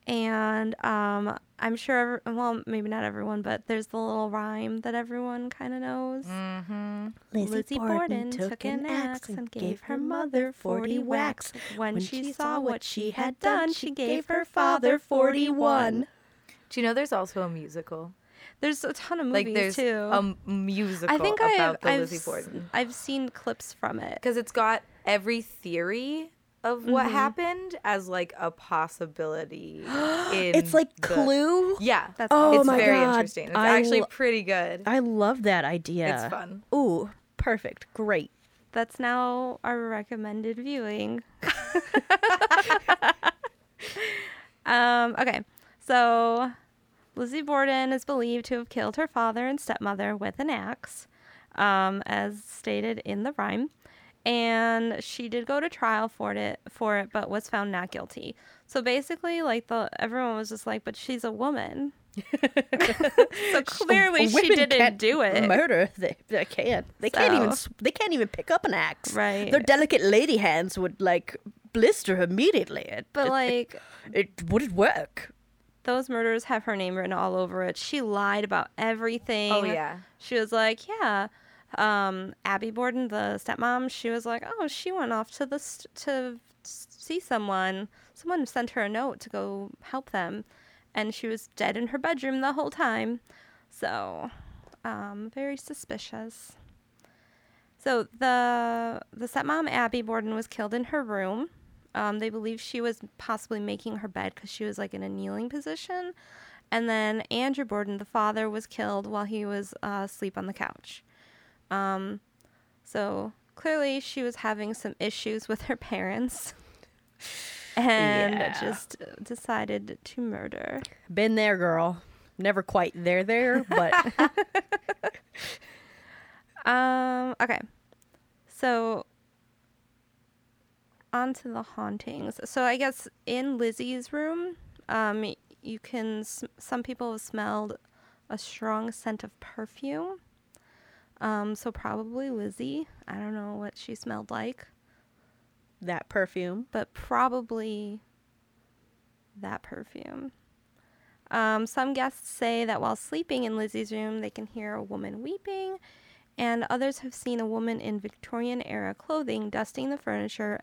Speaker 2: And um, I'm sure, every, well, maybe not everyone, but there's the little rhyme that everyone kind of knows. Lizzie Borden took an axe and gave her mother 40 whacks. When she saw what she had done, she gave her father 41.
Speaker 5: Do you know there's also a musical?
Speaker 2: There's a ton of movies
Speaker 5: Like there's
Speaker 2: too.
Speaker 5: A musical
Speaker 2: I think
Speaker 5: about
Speaker 2: I've,
Speaker 5: the
Speaker 2: I've,
Speaker 5: Lizzie Borden.
Speaker 2: I've seen clips from it.
Speaker 5: because it's got every theory of what
Speaker 2: Mm-hmm.
Speaker 5: happened as like a possibility. *gasps* in
Speaker 4: It's like
Speaker 5: the-
Speaker 4: Clue.
Speaker 5: Yeah,
Speaker 2: That's
Speaker 4: Oh
Speaker 5: it's
Speaker 4: my
Speaker 5: very
Speaker 4: God.
Speaker 5: interesting. It's
Speaker 4: I
Speaker 5: actually
Speaker 4: lo-
Speaker 5: pretty good.
Speaker 4: I love that idea.
Speaker 5: It's fun.
Speaker 4: Ooh, perfect. Great.
Speaker 2: That's now our recommended viewing. *laughs* *laughs* um, okay, so Lizzie Borden is believed to have killed her father and stepmother with an axe, um, as stated in the rhyme. And she did go to trial for it, for it, but was found not guilty. So basically, like the everyone was just like, "But she's a woman." *laughs* so clearly, she didn't do it.
Speaker 4: Murder. They, they can't. They can't even. They can't even pick up an axe.
Speaker 2: Right.
Speaker 4: Their delicate lady hands would like blister immediately. It,
Speaker 2: But
Speaker 4: it,
Speaker 2: like,
Speaker 4: it wouldn't work.
Speaker 2: Those murders have her name written all over it. She lied about everything.
Speaker 5: Oh, yeah.
Speaker 2: She was like, yeah. Um, Abby Borden, the stepmom, she was like, oh, she went off to the st- to see someone. Someone sent her a note to go help them, and she was dead in her bedroom the whole time. So, um, very suspicious. So the the stepmom Abby Borden was killed in her room. Um, they believe she was possibly making her bed because she was like in a kneeling position, and then Andrew Borden, the father, was killed while he was uh, asleep on the couch. Um, so clearly she was having some issues with her parents, *laughs* and
Speaker 4: Yeah.
Speaker 2: just decided to murder.
Speaker 4: Been there, girl. Never quite there, there, but *laughs*
Speaker 2: Um, okay. So on to the hauntings. So I guess in Lizzie's room, um, you can some people have smelled a strong scent of perfume. Um, so probably Lizzie. I don't know what she smelled like,
Speaker 4: that perfume.
Speaker 2: but probably that perfume. Um, some guests say that while sleeping in Lizzie's room, they can hear a woman weeping, and others have seen a woman in Victorian era clothing dusting the furniture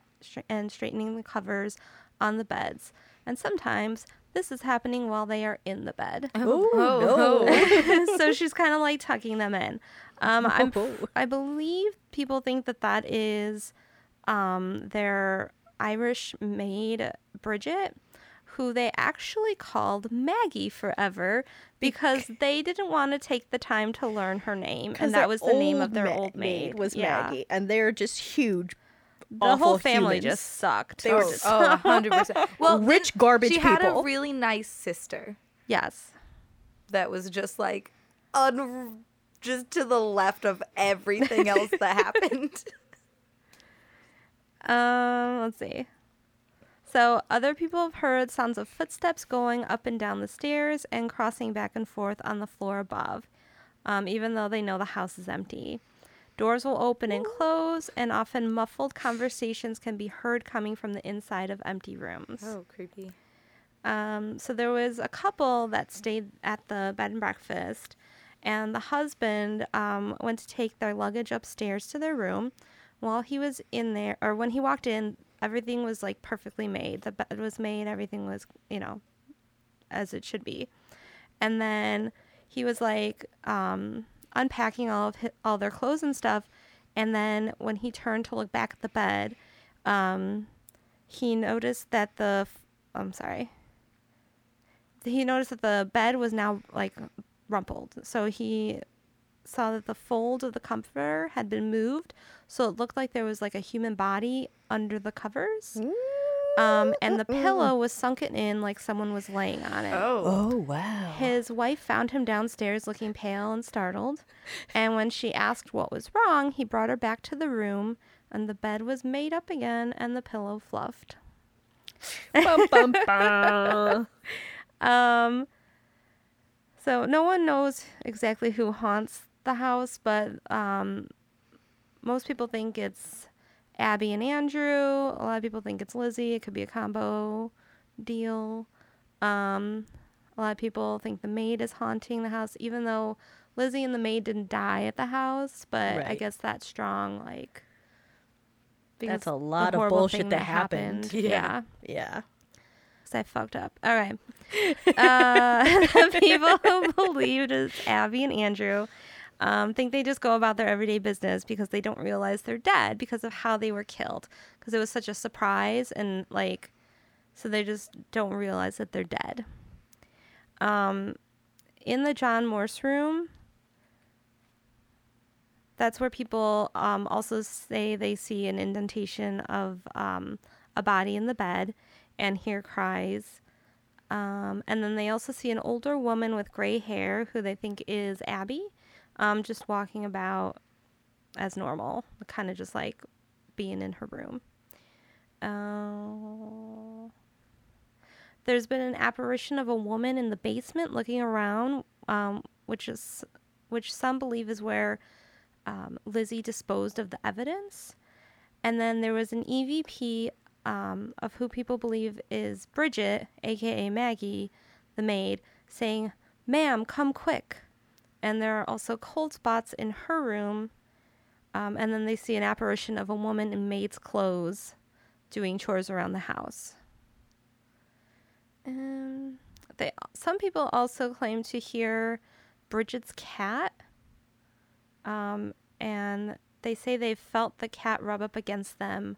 Speaker 2: and straightening the covers on the beds. And sometimes this is happening while they are in the bed.
Speaker 4: Oh, no. *laughs*
Speaker 2: so *laughs* she's kind of like tucking them in. Um, I'm,
Speaker 4: Oh.
Speaker 2: I believe people think that that is um, their Irish maid Bridget, who they actually called Maggie forever because they didn't want to take the time to learn her name, and that was the name of their
Speaker 4: ma-
Speaker 2: old maid.
Speaker 4: was
Speaker 2: Yeah.
Speaker 4: Maggie, and they're just huge.
Speaker 2: The whole family
Speaker 4: humans.
Speaker 2: just sucked.
Speaker 4: They were
Speaker 5: Oh,
Speaker 4: just-
Speaker 5: oh, 100%. Well,
Speaker 4: Rich garbage
Speaker 5: She had a really nice sister
Speaker 2: yes.
Speaker 5: that was just like un- just to the left of everything else that *laughs* happened. *laughs*
Speaker 2: Um, let's see. So, other people have heard sounds of footsteps going up and down the stairs and crossing back and forth on the floor above, um, even though they know the house is empty. Doors will open and close, and often muffled conversations can be heard coming from the inside of empty rooms.
Speaker 5: Oh, creepy.
Speaker 2: Um, so there was a couple that stayed at the bed and breakfast, and the husband um, went to take their luggage upstairs to their room. While he was in there, or when he walked in, everything was like perfectly made. The bed was made, everything was, you know, as it should be. And then he was like um, unpacking all of hi all their clothes and stuff. And then when he turned to look back at the bed, um, he noticed that the I'm sorry. He noticed that the bed was now like rumpled. So he saw that the fold of the comforter had been moved, so it looked like there was like a human body under the covers. Um, and the pillow was sunken in like someone was laying on it.
Speaker 5: Oh.
Speaker 4: Oh wow.
Speaker 2: His wife found him downstairs looking pale and startled. And when she asked what was wrong, he brought her back to the room, and the bed was made up again and the pillow fluffed.
Speaker 4: Bum, bum, bum. *laughs*
Speaker 2: Um, so no one knows exactly who haunts the house, but um, most people think it's Abby and Andrew. A lot of people think it's Lizzie. It could be a combo deal. Um, a lot of people think the maid is haunting the house, even though Lizzie and the maid didn't die at the house. But I guess that's strong, like.
Speaker 4: That's a lot of bullshit
Speaker 2: thing
Speaker 4: that happened.
Speaker 2: Yeah.
Speaker 4: Yeah.
Speaker 2: Because I fucked up. All right. *laughs* Uh, *laughs* the people who believed is Abby and Andrew um, think they just go about their everyday business because they don't realize they're dead because of how they were killed. Because it was such a surprise and like, so they just don't realize that they're dead. Um, in the John Morse room, that's where people um, also say they see an indentation of um, a body in the bed and hear cries. Um, and then they also see an older woman with gray hair who they think is Abby, um, just walking about as normal, kind of just like being in her room. Uh, there's been an apparition of a woman in the basement looking around, um, which is which some believe is where um, Lizzie disposed of the evidence. And then there was an EVP um, of who people believe is Bridget, aka Maggie, the maid, saying, Ma'am, come quick. And there are also cold spots in her room. Um, and then they see an apparition of a woman in maid's clothes doing chores around the house. And they, some people also claim to hear Bridget's cat. Um, and they say they've felt the cat rub up against them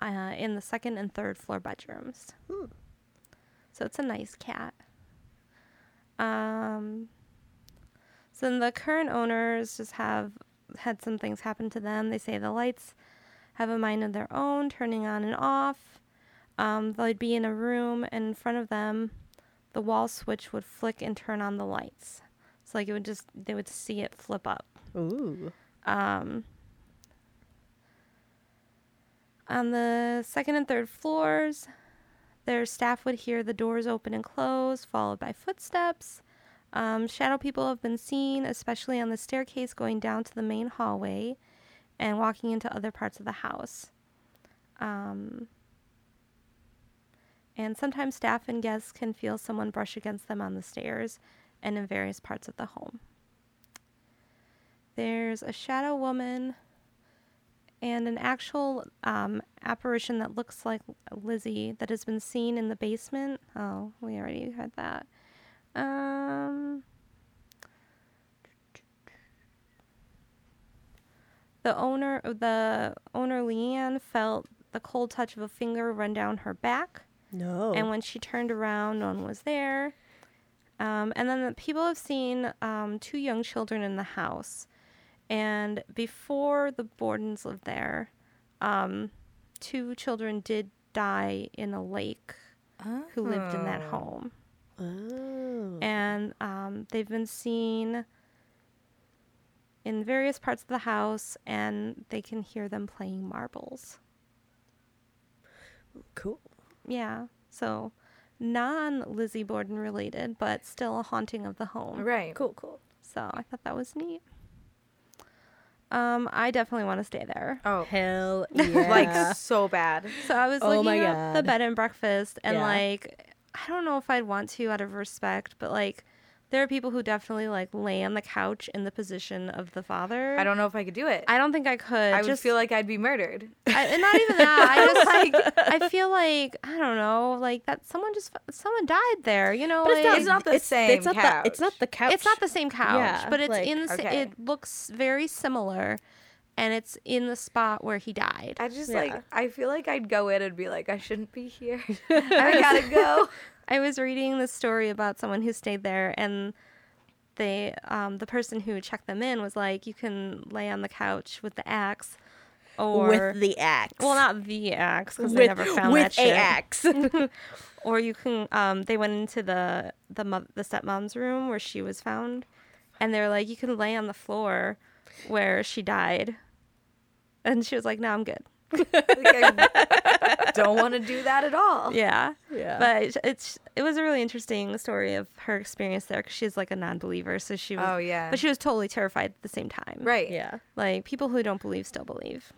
Speaker 2: uh, in the second and third floor bedrooms. So it's a nice cat. Um, so then the current owners just have had some things happen to them. They say the lights have a mind of their own, turning on and off. Um, they'd be in a room, and in front of them, the wall switch would flick and turn on the lights. So like it would just they would see it flip up.
Speaker 4: Ooh.
Speaker 2: Um, on the second and third floors, their staff would hear the doors open and close, followed by footsteps. Um, shadow people have been seen, especially on the staircase going down to the main hallway and walking into other parts of the house. Um, and sometimes staff and guests can feel someone brush against them on the stairs and in various parts of the home. There's a shadow woman and an actual um, apparition that looks like Lizzie that has been seen in the basement. Oh, we already had that. Um, the owner, the owner Leanne felt the cold touch of a finger run down her back.
Speaker 4: No.
Speaker 2: And when she turned around, no one was there. Um, and then the people have seen um, two young children in the house. And before the Bordens lived there, um, two children did die in a lake who lived in that home.
Speaker 4: Oh.
Speaker 2: And um, they've been seen in various parts of the house, and they can hear them playing marbles.
Speaker 4: Cool.
Speaker 2: Yeah. So non Lizzie Borden related, but still a haunting of the home.
Speaker 5: Right.
Speaker 4: Cool, cool.
Speaker 2: So I thought that was neat. Um, I definitely want to stay there.
Speaker 5: Oh,
Speaker 4: Hell *laughs* yeah.
Speaker 5: like so bad. *laughs*
Speaker 2: So I was
Speaker 4: Oh
Speaker 2: looking
Speaker 4: my
Speaker 2: up the bed and breakfast, and
Speaker 4: Yeah.
Speaker 2: like, I don't know if I'd want to out of respect, but like, there are people who definitely like lay on the couch in the position of the father.
Speaker 5: I don't know if I could do it.
Speaker 2: I don't think I could.
Speaker 5: I would feel like I'd be murdered.
Speaker 2: I, and not even that. I *laughs* just like I feel like I don't know, like that someone just someone died there. You know,
Speaker 4: But it's
Speaker 2: like,
Speaker 4: not,
Speaker 5: It's not the
Speaker 4: it's,
Speaker 5: same
Speaker 4: it's not The, it's not the couch.
Speaker 2: it's not the same couch,
Speaker 4: Yeah,
Speaker 2: but it's
Speaker 4: like-
Speaker 2: in the
Speaker 5: Okay.
Speaker 2: it looks very similar, and it's in the spot where he died.
Speaker 5: I just
Speaker 4: Yeah.
Speaker 5: like I feel like I'd go in and be like, I shouldn't be here. *laughs* *laughs* I gotta go.
Speaker 2: I was reading the story about someone who stayed there, and they, um, the person who checked them in was like, "You can lay on the couch with the axe, or
Speaker 4: with the axe.
Speaker 2: well, not the axe because they never found
Speaker 4: with
Speaker 2: that shit.
Speaker 4: a axe. *laughs*
Speaker 2: Or you can um they went into the the mo- the stepmom's room where she was found and they're like you can lay on the floor where she died. And she was like, "No, I'm good."
Speaker 5: Like, *laughs* I don't want to do that at all.
Speaker 2: Yeah.
Speaker 4: Yeah.
Speaker 2: But it's, it's it was a really interesting story of her experience there cuz she's like a non-believer, so she was
Speaker 5: Oh, yeah.
Speaker 2: But she was totally terrified at the same time.
Speaker 5: Right.
Speaker 4: yeah.
Speaker 2: Like people who don't believe still believe.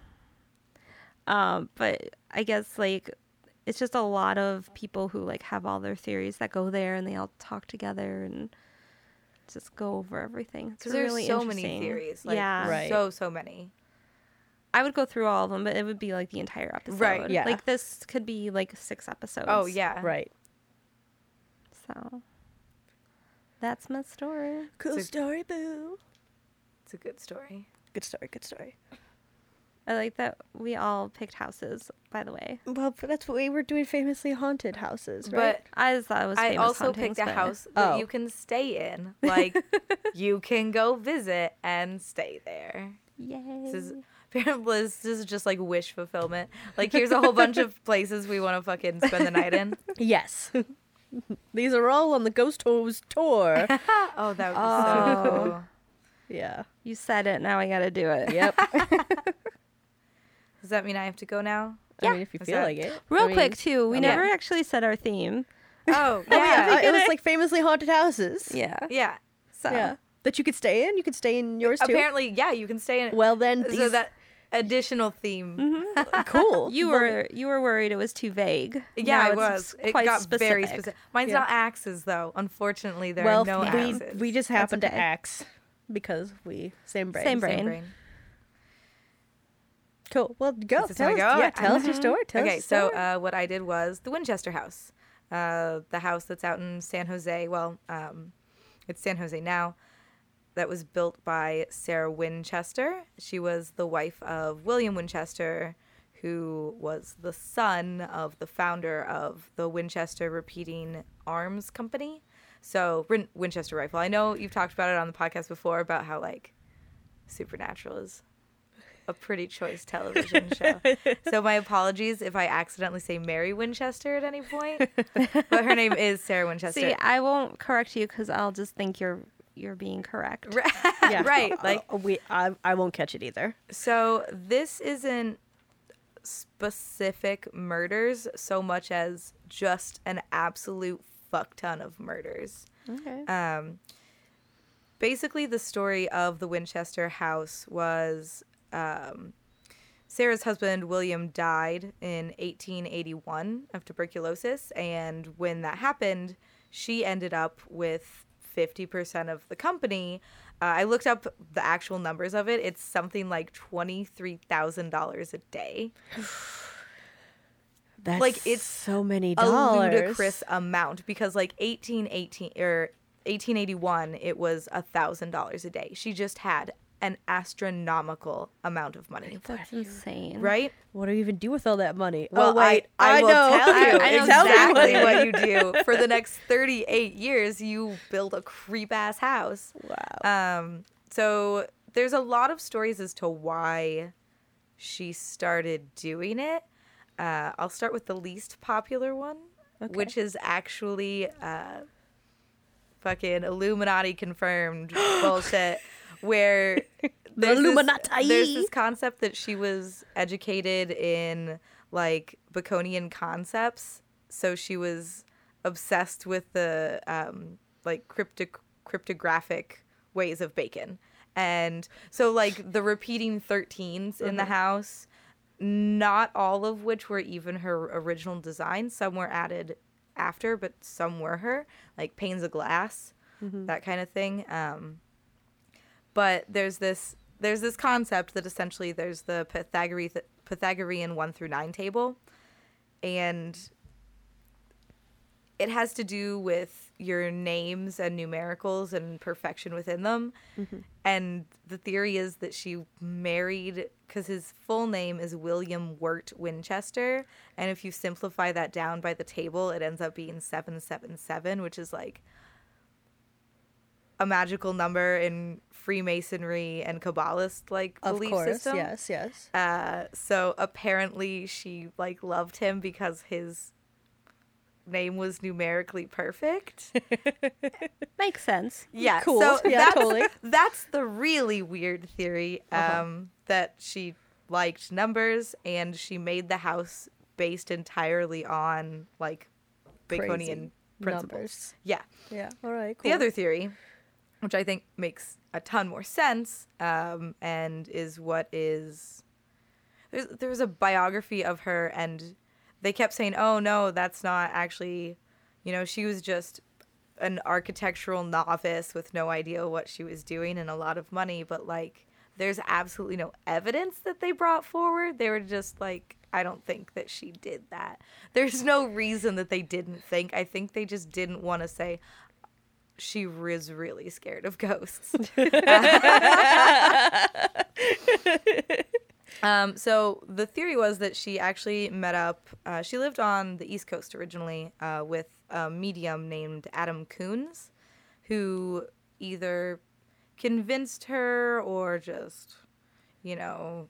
Speaker 2: Um, but I guess like it's just a lot of people who like have all their theories that go there and they all talk together and just go over everything. It's
Speaker 5: Because there's
Speaker 2: really
Speaker 5: so many theories. Like,
Speaker 2: yeah,
Speaker 4: Right.
Speaker 5: So, so many.
Speaker 2: I would go through all of them, but it would be like the entire episode.
Speaker 5: Right,
Speaker 4: yeah.
Speaker 2: Like this could be like six episodes.
Speaker 5: Oh, yeah.
Speaker 4: Right.
Speaker 2: So that's my story.
Speaker 4: Cool
Speaker 5: So-
Speaker 4: story, boo.
Speaker 5: It's a good story.
Speaker 4: Good story. Good story.
Speaker 2: I like that we all picked houses. By the way,
Speaker 4: Well, that's what we were doing. Famously haunted houses, right?
Speaker 5: But
Speaker 2: I just thought it was.
Speaker 5: I also
Speaker 2: hauntings,
Speaker 5: picked a
Speaker 2: but-
Speaker 5: house that
Speaker 4: Oh.
Speaker 5: you can stay in. *laughs* Like, you can go visit and stay there.
Speaker 2: Yay!
Speaker 5: This is apparently this is just like wish fulfillment. Like, here's a whole bunch of *laughs* places we want to fucking spend the night in.
Speaker 4: yes. *laughs* These are all on the Ghost Hose tour. *laughs*
Speaker 5: Oh, that was be so cool.
Speaker 4: yeah.
Speaker 2: You said it. Now I got to do it.
Speaker 4: Yep.
Speaker 5: Does that mean I have to go now?
Speaker 4: I mean, if you
Speaker 5: Is
Speaker 4: feel
Speaker 5: that-
Speaker 4: like it.
Speaker 2: Real
Speaker 4: I mean-
Speaker 2: quick too. We
Speaker 5: Yeah.
Speaker 2: never actually said our theme.
Speaker 5: Oh,
Speaker 4: Yeah,
Speaker 5: yeah.
Speaker 4: uh, it was like famously haunted houses.
Speaker 2: Yeah.
Speaker 5: Yeah.
Speaker 2: So
Speaker 4: Yeah. That you could stay in. You could stay in yours too.
Speaker 5: Apparently, yeah, you can stay in.
Speaker 4: Well, then,
Speaker 5: so that additional theme. *laughs*
Speaker 4: cool.
Speaker 2: you were you were worried it was too vague.
Speaker 5: Yeah,
Speaker 2: Now
Speaker 5: I was. It
Speaker 2: quite
Speaker 5: got
Speaker 2: specific.
Speaker 5: very specific. Mine's
Speaker 4: Yeah.
Speaker 5: not axes though. Unfortunately, there
Speaker 4: well,
Speaker 5: are no
Speaker 4: we
Speaker 5: axes.
Speaker 4: we just happened to axe because we same brain.
Speaker 2: Same
Speaker 5: Same
Speaker 2: brain.
Speaker 4: Cool. Well, go. Tell us,
Speaker 5: go?
Speaker 4: yeah, tell us your story. Tell
Speaker 5: okay,
Speaker 4: us
Speaker 5: so uh, what I did was the Winchester House, uh, the house that's out in San Jose. Well, um, it's San Jose now. That was built by Sarah Winchester. She was the wife of William Winchester, who was the son of the founder of the Winchester Repeating Arms Company. So Win- Winchester Rifle. I know you've talked about it on the podcast before about how like Supernatural is a pretty choice television show. *laughs* so my apologies if I accidentally say Mary Winchester at any point, but her name is Sarah *laughs* Winchester.
Speaker 2: See, I won't correct you because I'll just think you're you're being correct. *laughs*
Speaker 4: yeah.
Speaker 5: right, like
Speaker 4: Uh, we I, I won't catch it either.
Speaker 5: so this isn't specific murders so much as just an absolute fuck ton of murders.
Speaker 2: Okay.
Speaker 5: Um, basically, the story of the Winchester house was um, Sarah's husband, William, died in 1881 of tuberculosis. And when that happened, she ended up with 50% of the company. Uh, I looked up the actual numbers of it. It's something like $23,000 a day. *sighs*
Speaker 4: That's
Speaker 5: Like, it's
Speaker 4: so many dollars.
Speaker 5: a ludicrous amount because like 1818 or 1881 it was a thousand dollars a day she just had an astronomical amount of money
Speaker 2: That's insane.
Speaker 5: right
Speaker 4: What do you even do with all that money?
Speaker 5: well
Speaker 4: oh wait,
Speaker 5: I, I, will
Speaker 4: know.
Speaker 5: tell you
Speaker 2: I know
Speaker 5: exactly
Speaker 4: what-
Speaker 5: what *laughs* you do for the next 38 years you build a creep ass house
Speaker 4: Wow.
Speaker 5: um so there's a lot of stories as to why she started doing it uh, i'll start with the least popular one which is actually uh, fucking illuminati confirmed *gasps* bullshit where *laughs* there's. This, there's this concept that she was educated in like Baconian concepts, so she was obsessed with the um, like cryptic cryptographic ways of bacon, and so like the repeating 13s in the house, not all of which were even her original design. Some were added after, but some were her, like panes of glass, that kind of thing. Um, but there's this there's this concept that essentially there's the Pythagorean Pythagorean one through nine table, and it has to do with your names and numericals and perfection within them. Mm-hmm. And the theory is that she married because his full name is William Wirt Winchester, and if you simplify that down by the table, it ends up being seven seven seven, which is like a magical number in Freemasonry and Kabbalist like
Speaker 4: Of
Speaker 5: belief
Speaker 4: course,
Speaker 5: system.
Speaker 4: yes, yes.
Speaker 5: Uh, so apparently she like loved him because his name was numerically perfect. *laughs*
Speaker 2: Makes sense.
Speaker 5: yeah,
Speaker 4: Cool.
Speaker 5: So
Speaker 4: Yeah,
Speaker 5: that's,
Speaker 4: totally. *laughs*
Speaker 5: That's the really weird theory. Um,
Speaker 4: Uh-huh.
Speaker 5: that she liked numbers and she made the house based entirely on like Baconian
Speaker 4: Crazy
Speaker 5: principles.
Speaker 4: numbers.
Speaker 5: Yeah.
Speaker 4: Yeah. All right. Cool.
Speaker 5: The other theory, which I think makes a ton more sense, um, and is what is there's there's a biography of her, and they kept saying, "Oh no, that's not actually," you know, she was just an architectural novice with no idea what she was doing and a lot of money, but like there's absolutely no evidence that they brought forward. They were just like, I don't think that she did that. There's no reason that they didn't think. I think they just didn't want to say she was really scared of ghosts. *laughs* *laughs* um, so the theory was that she actually met up. Uh, she lived on the East Coast originally uh, with a medium named Adam Coons, who either convinced her or just, you know,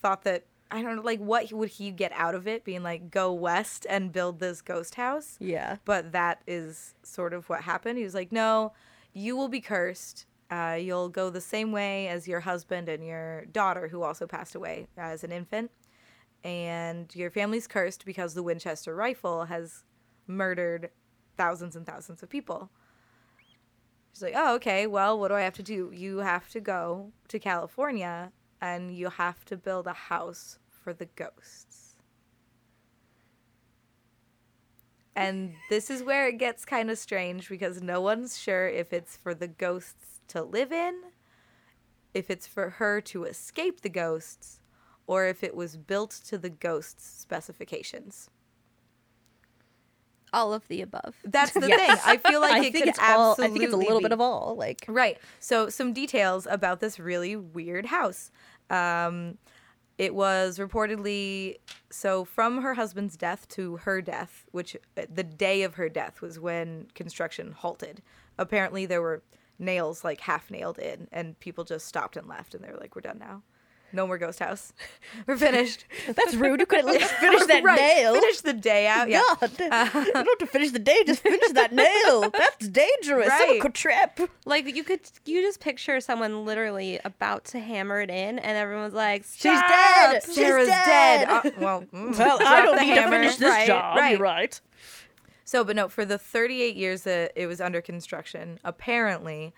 Speaker 5: thought that I don't know, like what would he get out of it, being like go west and build this ghost house.
Speaker 4: Yeah.
Speaker 5: But that is sort of what happened. He was like, no, you will be cursed. Uh, you'll go the same way as your husband and your daughter, who also passed away as an infant. And your family's cursed because the Winchester rifle has murdered thousands and thousands of people. She's like, oh, okay, well, what do I have to do? You have to go to California and you have to build a house for the ghosts. And this is where it gets kind of strange because no one's sure if it's for the ghosts to live in, if it's for her to escape the ghosts, or if it was built to the ghosts' specifications.
Speaker 2: All of the above.
Speaker 5: That's *laughs* the
Speaker 4: Yes.
Speaker 5: thing. I feel like
Speaker 4: I
Speaker 5: it
Speaker 4: think
Speaker 5: could
Speaker 4: it's all. I think it's a little
Speaker 5: be.
Speaker 4: bit of all. Like.
Speaker 5: Right. So some details about this really weird house. Um, it was reportedly so from her husband's death to her death, which uh, the day of her death was when construction halted. Apparently there were nails like half nailed in, and people just stopped and left, and they were like, "We're done now." No more ghost house. *laughs* We're finished.
Speaker 4: That's rude. You could at least *laughs* finish that
Speaker 5: right.
Speaker 4: nail.
Speaker 5: Finish the day out. Yeah.
Speaker 4: God, you don't have to finish the day. Just finish that *laughs* nail. That's dangerous. Someone
Speaker 5: Right.
Speaker 4: could trip.
Speaker 2: Like you could, you just picture someone literally about to hammer it in, and everyone's like,
Speaker 4: She's dead. She's
Speaker 5: Sarah's
Speaker 4: dead.
Speaker 5: dead. Uh, well, mm,
Speaker 4: Well, I don't
Speaker 5: the
Speaker 4: need
Speaker 5: hammer.
Speaker 4: to finish this
Speaker 5: Right,
Speaker 4: job.
Speaker 5: Right.
Speaker 4: You're right.
Speaker 5: So, but no, for the 38 years that it was under construction, apparently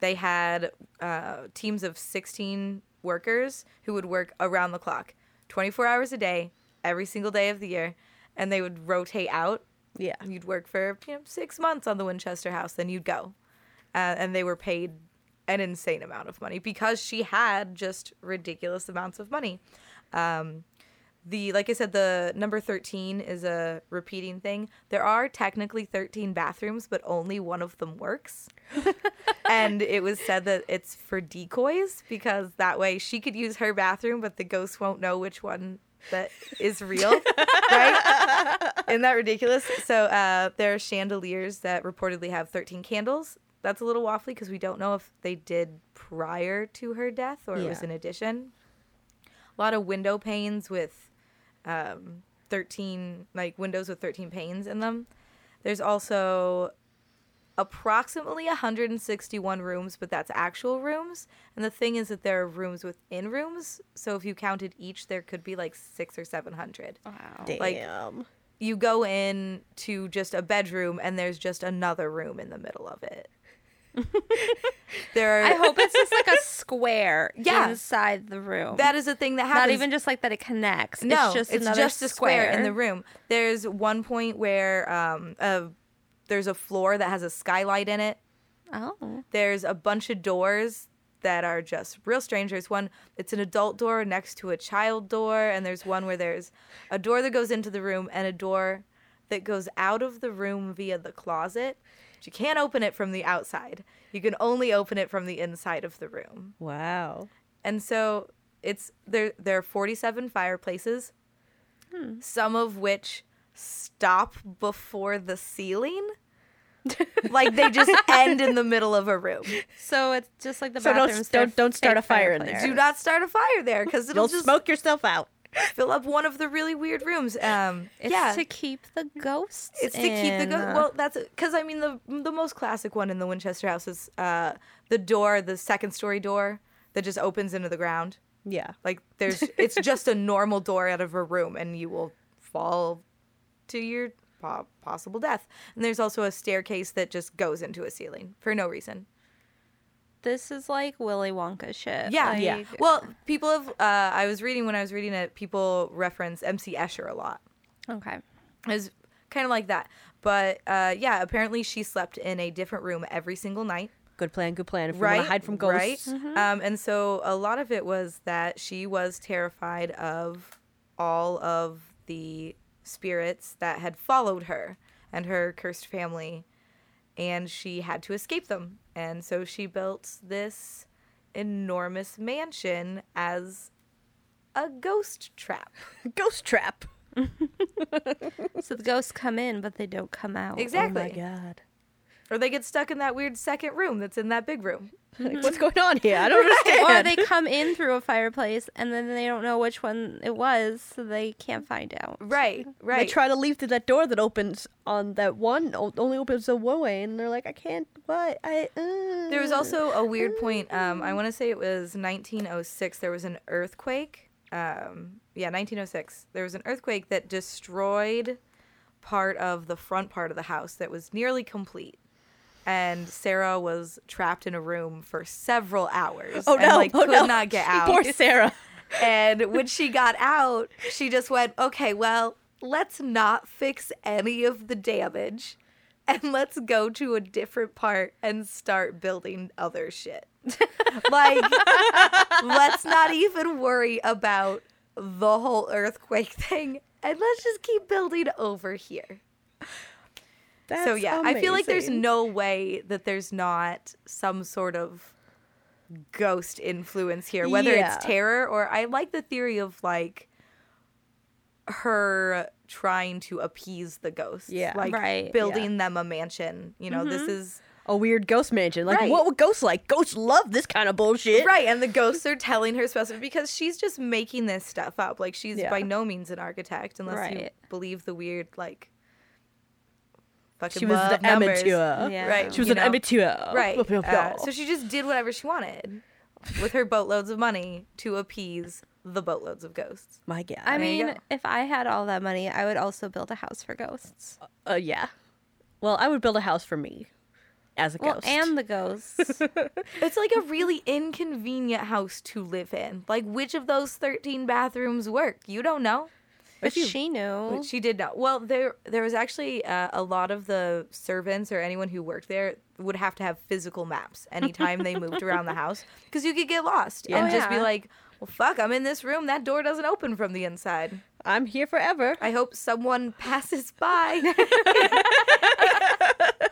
Speaker 5: they had uh, teams of 16 workers who would work around the clock, 24 hours a day, every single day of the year, and they would rotate out.
Speaker 4: Yeah.
Speaker 5: You'd work for you know, six months on the Winchester house, then you'd go. Uh, and they were paid an insane amount of money because she had just ridiculous amounts of money. Um, the like I said, the number thirteen is a repeating thing. There are technically thirteen bathrooms, but only one of them works. *laughs* and it was said that it's for decoys because that way she could use her bathroom, but the ghost won't know which one that is real. right? *laughs* Isn't that ridiculous? So uh, there are chandeliers that reportedly have thirteen candles. That's a little waffly because we don't know if they did prior to her death or it was
Speaker 4: Yeah.
Speaker 5: an addition. A lot of window panes with um, 13 like windows with 13 panes in them. There's also approximately 161 rooms, but that's actual rooms. And the thing is that there are rooms within rooms. So if you counted each, there could be like six or 700.
Speaker 2: Wow.
Speaker 4: Damn.
Speaker 5: Like- You go in to just a bedroom and there's just another room in the middle of it. *laughs* there are,
Speaker 2: I hope it's just like a square *laughs*
Speaker 5: Yeah.
Speaker 2: inside the room.
Speaker 5: that is a thing that happens.
Speaker 2: Not even just like that it connects.
Speaker 5: No,
Speaker 2: it's just another
Speaker 5: just a square. in the room. There's one point where um, uh, there's a floor that has a skylight in it.
Speaker 2: Oh.
Speaker 5: There's a bunch of doors that are just real strange. There's one, it's an adult door next to a child door, and there's one where there's a door that goes into the room and a door that goes out of the room via the closet. But you can't open it from the outside. You can only open it from the inside of the room.
Speaker 4: Wow.
Speaker 5: And so it's there there are 47 fireplaces. Hmm. Some of which stop before the ceiling. *laughs* like they just end in the middle of a room.
Speaker 2: So it's just like the
Speaker 4: So don't-
Speaker 2: bathrooms.
Speaker 4: don't- don't start a fire in there.
Speaker 5: Do not start a fire there because it'll
Speaker 4: You'll
Speaker 5: just
Speaker 4: smoke yourself out.
Speaker 5: Fill up one of the really weird rooms. Um,
Speaker 2: It's
Speaker 5: yeah,
Speaker 2: to keep the ghosts.
Speaker 5: It's to keep the
Speaker 2: in.
Speaker 5: ghost. Well, that's because I mean the the most classic one in the Winchester house is uh, the door, the second story door that just opens into the ground.
Speaker 4: Yeah.
Speaker 5: Like there's, *laughs* it's just a normal door out of a room, and you will fall to your possible death. And there's also a staircase that just goes into a ceiling for no reason.
Speaker 2: This is like Willy Wonka shit.
Speaker 5: Yeah, yeah. Well, people have. Uh, I was reading when I was reading it. People reference MC Escher a lot.
Speaker 2: Okay.
Speaker 5: is kind of like that. But uh, yeah, apparently she slept in a different room every single night.
Speaker 4: Good plan, good plan. If you
Speaker 5: right,
Speaker 4: want to hide from ghosts.
Speaker 5: Right. Um, and so a lot of it was that she was terrified of all of the spirits that had followed her and her cursed family, and she had to escape them. And so she built this enormous mansion as a ghost trap. *laughs*
Speaker 4: Ghost trap. *laughs*
Speaker 2: So the ghosts come in, but they don't come out.
Speaker 5: Exactly.
Speaker 4: Oh my god.
Speaker 5: Or they get stuck in that weird second room that's in that big room. *laughs*
Speaker 4: Like, what's *laughs* going on here? I don't understand.
Speaker 2: Or they come in through a fireplace and then they don't know which one it was, so they can't find out.
Speaker 5: Right, right.
Speaker 4: They try to leave through that door that opens on that one, only opens the one way, and they're like, I can't. What? I. Uh.
Speaker 5: There was also a weird point. Um, I want to say it was 1906. There was an earthquake. Um, yeah, 1906. There was an earthquake that destroyed part of the front part of the house that was nearly complete. And Sarah was trapped in a room for several hours.
Speaker 4: Oh
Speaker 5: and,
Speaker 4: no!
Speaker 5: like
Speaker 4: oh
Speaker 5: could
Speaker 4: no!
Speaker 5: not get *laughs* out.
Speaker 4: Poor Sarah.
Speaker 5: And when she got out, she just went, okay, well, let's not fix any of the damage and let's go to a different part and start building other shit. *laughs* like, let's not even worry about the whole earthquake *laughs* thing and let's just keep building over here.
Speaker 4: That's
Speaker 5: so, yeah, I feel like there's no way that there's not some sort of ghost influence here, whether
Speaker 4: Yeah.
Speaker 5: it's terror or I like the theory of like her trying to appease the ghosts.
Speaker 4: Yeah.
Speaker 5: Like
Speaker 2: Right,
Speaker 5: building them a mansion. You know, this mm-hmm. is
Speaker 4: a weird ghost mansion. Like,
Speaker 5: Right.
Speaker 4: what would ghosts like? Ghosts love this kind of bullshit.
Speaker 5: right. And the ghosts are telling her specific because she's just making this stuff up. Like she's
Speaker 4: Yeah.
Speaker 5: by no means an architect unless you believe the weird like fucking
Speaker 4: She was an
Speaker 5: numbers.
Speaker 4: amateur.
Speaker 2: Yeah.
Speaker 5: Right.
Speaker 4: She was
Speaker 5: you
Speaker 4: an
Speaker 5: know?
Speaker 4: amateur.
Speaker 5: Right.
Speaker 4: Blah, blah,
Speaker 5: Uh, so she just did whatever she wanted with her boatloads of money to appease the boatloads of ghosts.
Speaker 4: My God.
Speaker 2: I
Speaker 5: There
Speaker 2: mean, if I had all that money, I would also build a house for ghosts.
Speaker 4: uh, yeah. Well, I would build a house for me as a
Speaker 2: Well,
Speaker 4: ghost.
Speaker 2: and the *laughs* ghosts.
Speaker 5: It's like a really inconvenient house to live in. Like, which of those 13 bathrooms work? You don't know.
Speaker 2: But she knew.
Speaker 5: But she did not. Well, there there was actually uh, a lot of the servants or anyone who worked there would have to have physical maps anytime they moved around the house *laughs* because you could get lost and
Speaker 2: Oh,
Speaker 5: just be like, "Well, fuck, I'm in this room. That door doesn't open from the inside.
Speaker 4: I'm here forever.
Speaker 5: I hope someone passes by." *laughs* *laughs*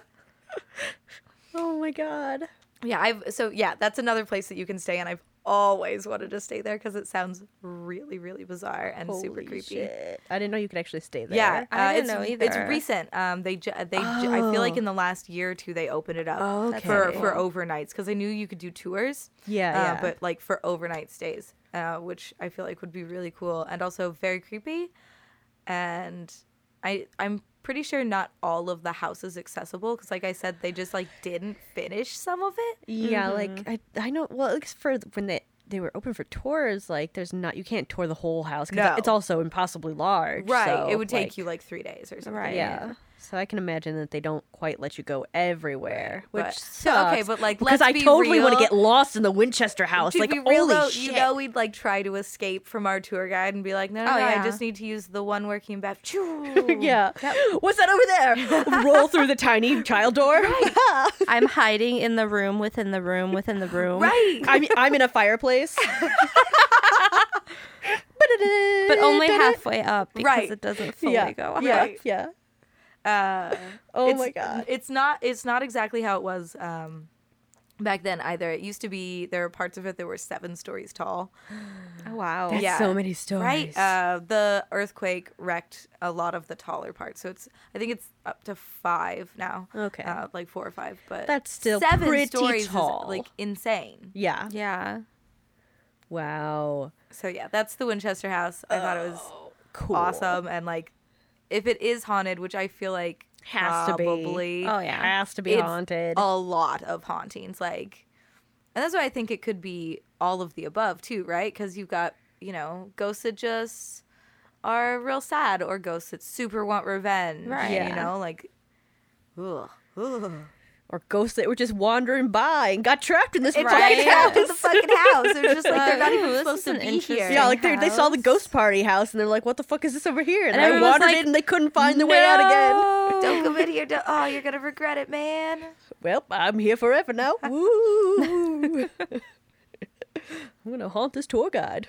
Speaker 4: Oh my God.
Speaker 5: yeah, I've so yeah, that's another place that you can stay, and I've always wanted to stay there because it sounds really, really bizarre and super creepy.
Speaker 4: shit. I didn't know you could actually stay there.
Speaker 5: Yeah,
Speaker 2: I
Speaker 5: uh,
Speaker 2: didn't know either.
Speaker 5: It's recent. Um, they ju- they ju- I feel like
Speaker 4: Oh.
Speaker 5: in the last year or two they opened it up
Speaker 4: Oh,
Speaker 5: for for overnights because I knew you could do tours.
Speaker 4: Yeah,
Speaker 5: uh,
Speaker 4: yeah.
Speaker 5: But like for overnight stays, uh, which I feel like would be really cool and also very creepy. And I I'm pretty sure not all of the house is accessible because like I said they just like didn't finish some of it.
Speaker 4: Yeah, like mm-hmm. I I know. Well, at least for when they they were open for tours, like there's not you can't tour the whole house because
Speaker 5: No.
Speaker 4: it's also impossibly large.
Speaker 5: Right.
Speaker 4: so,
Speaker 5: it would take
Speaker 4: like,
Speaker 5: you like three days or something.
Speaker 2: Right.
Speaker 4: Yeah. So I can imagine that they don't quite let you go everywhere, which
Speaker 5: But-
Speaker 4: sucks.
Speaker 5: so, okay, but, like,
Speaker 4: because
Speaker 5: let's
Speaker 4: I
Speaker 5: be
Speaker 4: totally want to get lost in the Winchester house.
Speaker 5: To
Speaker 4: like
Speaker 5: be real
Speaker 4: holy
Speaker 5: though,
Speaker 4: shit!
Speaker 5: you know we'd like try to escape from our tour guide and be like, no, no,
Speaker 2: Oh,
Speaker 5: no, I just need to use the one working bath. *laughs*
Speaker 4: yeah. *gasps* What's that over there? *laughs* Roll through the tiny child door. *laughs*
Speaker 2: I'm hiding in the room within the room within the room.
Speaker 5: Right.
Speaker 4: I'm I'm in a fireplace.
Speaker 2: But only halfway up because
Speaker 5: Right.
Speaker 2: it doesn't fully
Speaker 4: Yeah.
Speaker 2: go up.
Speaker 4: Yeah. Yeah.
Speaker 5: Uh,
Speaker 4: Oh
Speaker 5: it's-
Speaker 4: my god.
Speaker 5: It's not. It's not exactly how it was um, back then either. It used to be there were parts of it that were seven stories tall.
Speaker 2: Oh wow.
Speaker 4: That's
Speaker 5: Yeah.
Speaker 4: so many stories.
Speaker 5: Right. Uh, the earthquake wrecked a lot of the taller parts, so it's I think it's up to five now.
Speaker 4: Okay.
Speaker 5: uh, like four or five, but
Speaker 4: That's still
Speaker 5: seven
Speaker 4: pretty
Speaker 5: stories
Speaker 4: tall.
Speaker 5: Is, like insane.
Speaker 4: yeah.
Speaker 2: Yeah.
Speaker 4: Wow.
Speaker 5: So yeah, that's the Winchester House. I thought it was
Speaker 4: Cool.
Speaker 5: awesome, and like if it is haunted, which I feel like
Speaker 4: Has to be.
Speaker 2: Oh yeah.
Speaker 4: Has to be
Speaker 5: it's
Speaker 4: haunted.
Speaker 5: a lot of hauntings like and that's why i think it could be all of the above too right because you've got you know ghosts that just are real sad or ghosts that super want revenge
Speaker 2: Right.
Speaker 5: you
Speaker 4: Yeah.
Speaker 5: know like ugh, ugh.
Speaker 4: Or ghosts that were just wandering by and got trapped in this
Speaker 5: It's
Speaker 4: fucking
Speaker 5: right
Speaker 4: house.
Speaker 5: in the fucking house they're just like they're not even
Speaker 2: this
Speaker 5: supposed to
Speaker 2: an
Speaker 5: be here
Speaker 4: Yeah, like they, they saw the ghost party house and they're like, "What the fuck is this over here?" And,
Speaker 2: And
Speaker 4: they
Speaker 2: everyone's
Speaker 4: wandered
Speaker 2: like,
Speaker 4: in and they couldn't find their way out again.
Speaker 5: don't come in *laughs* here don't, oh you're gonna regret it man
Speaker 4: Well, I'm here forever now. *laughs* Woo! I'm gonna haunt this tour guide.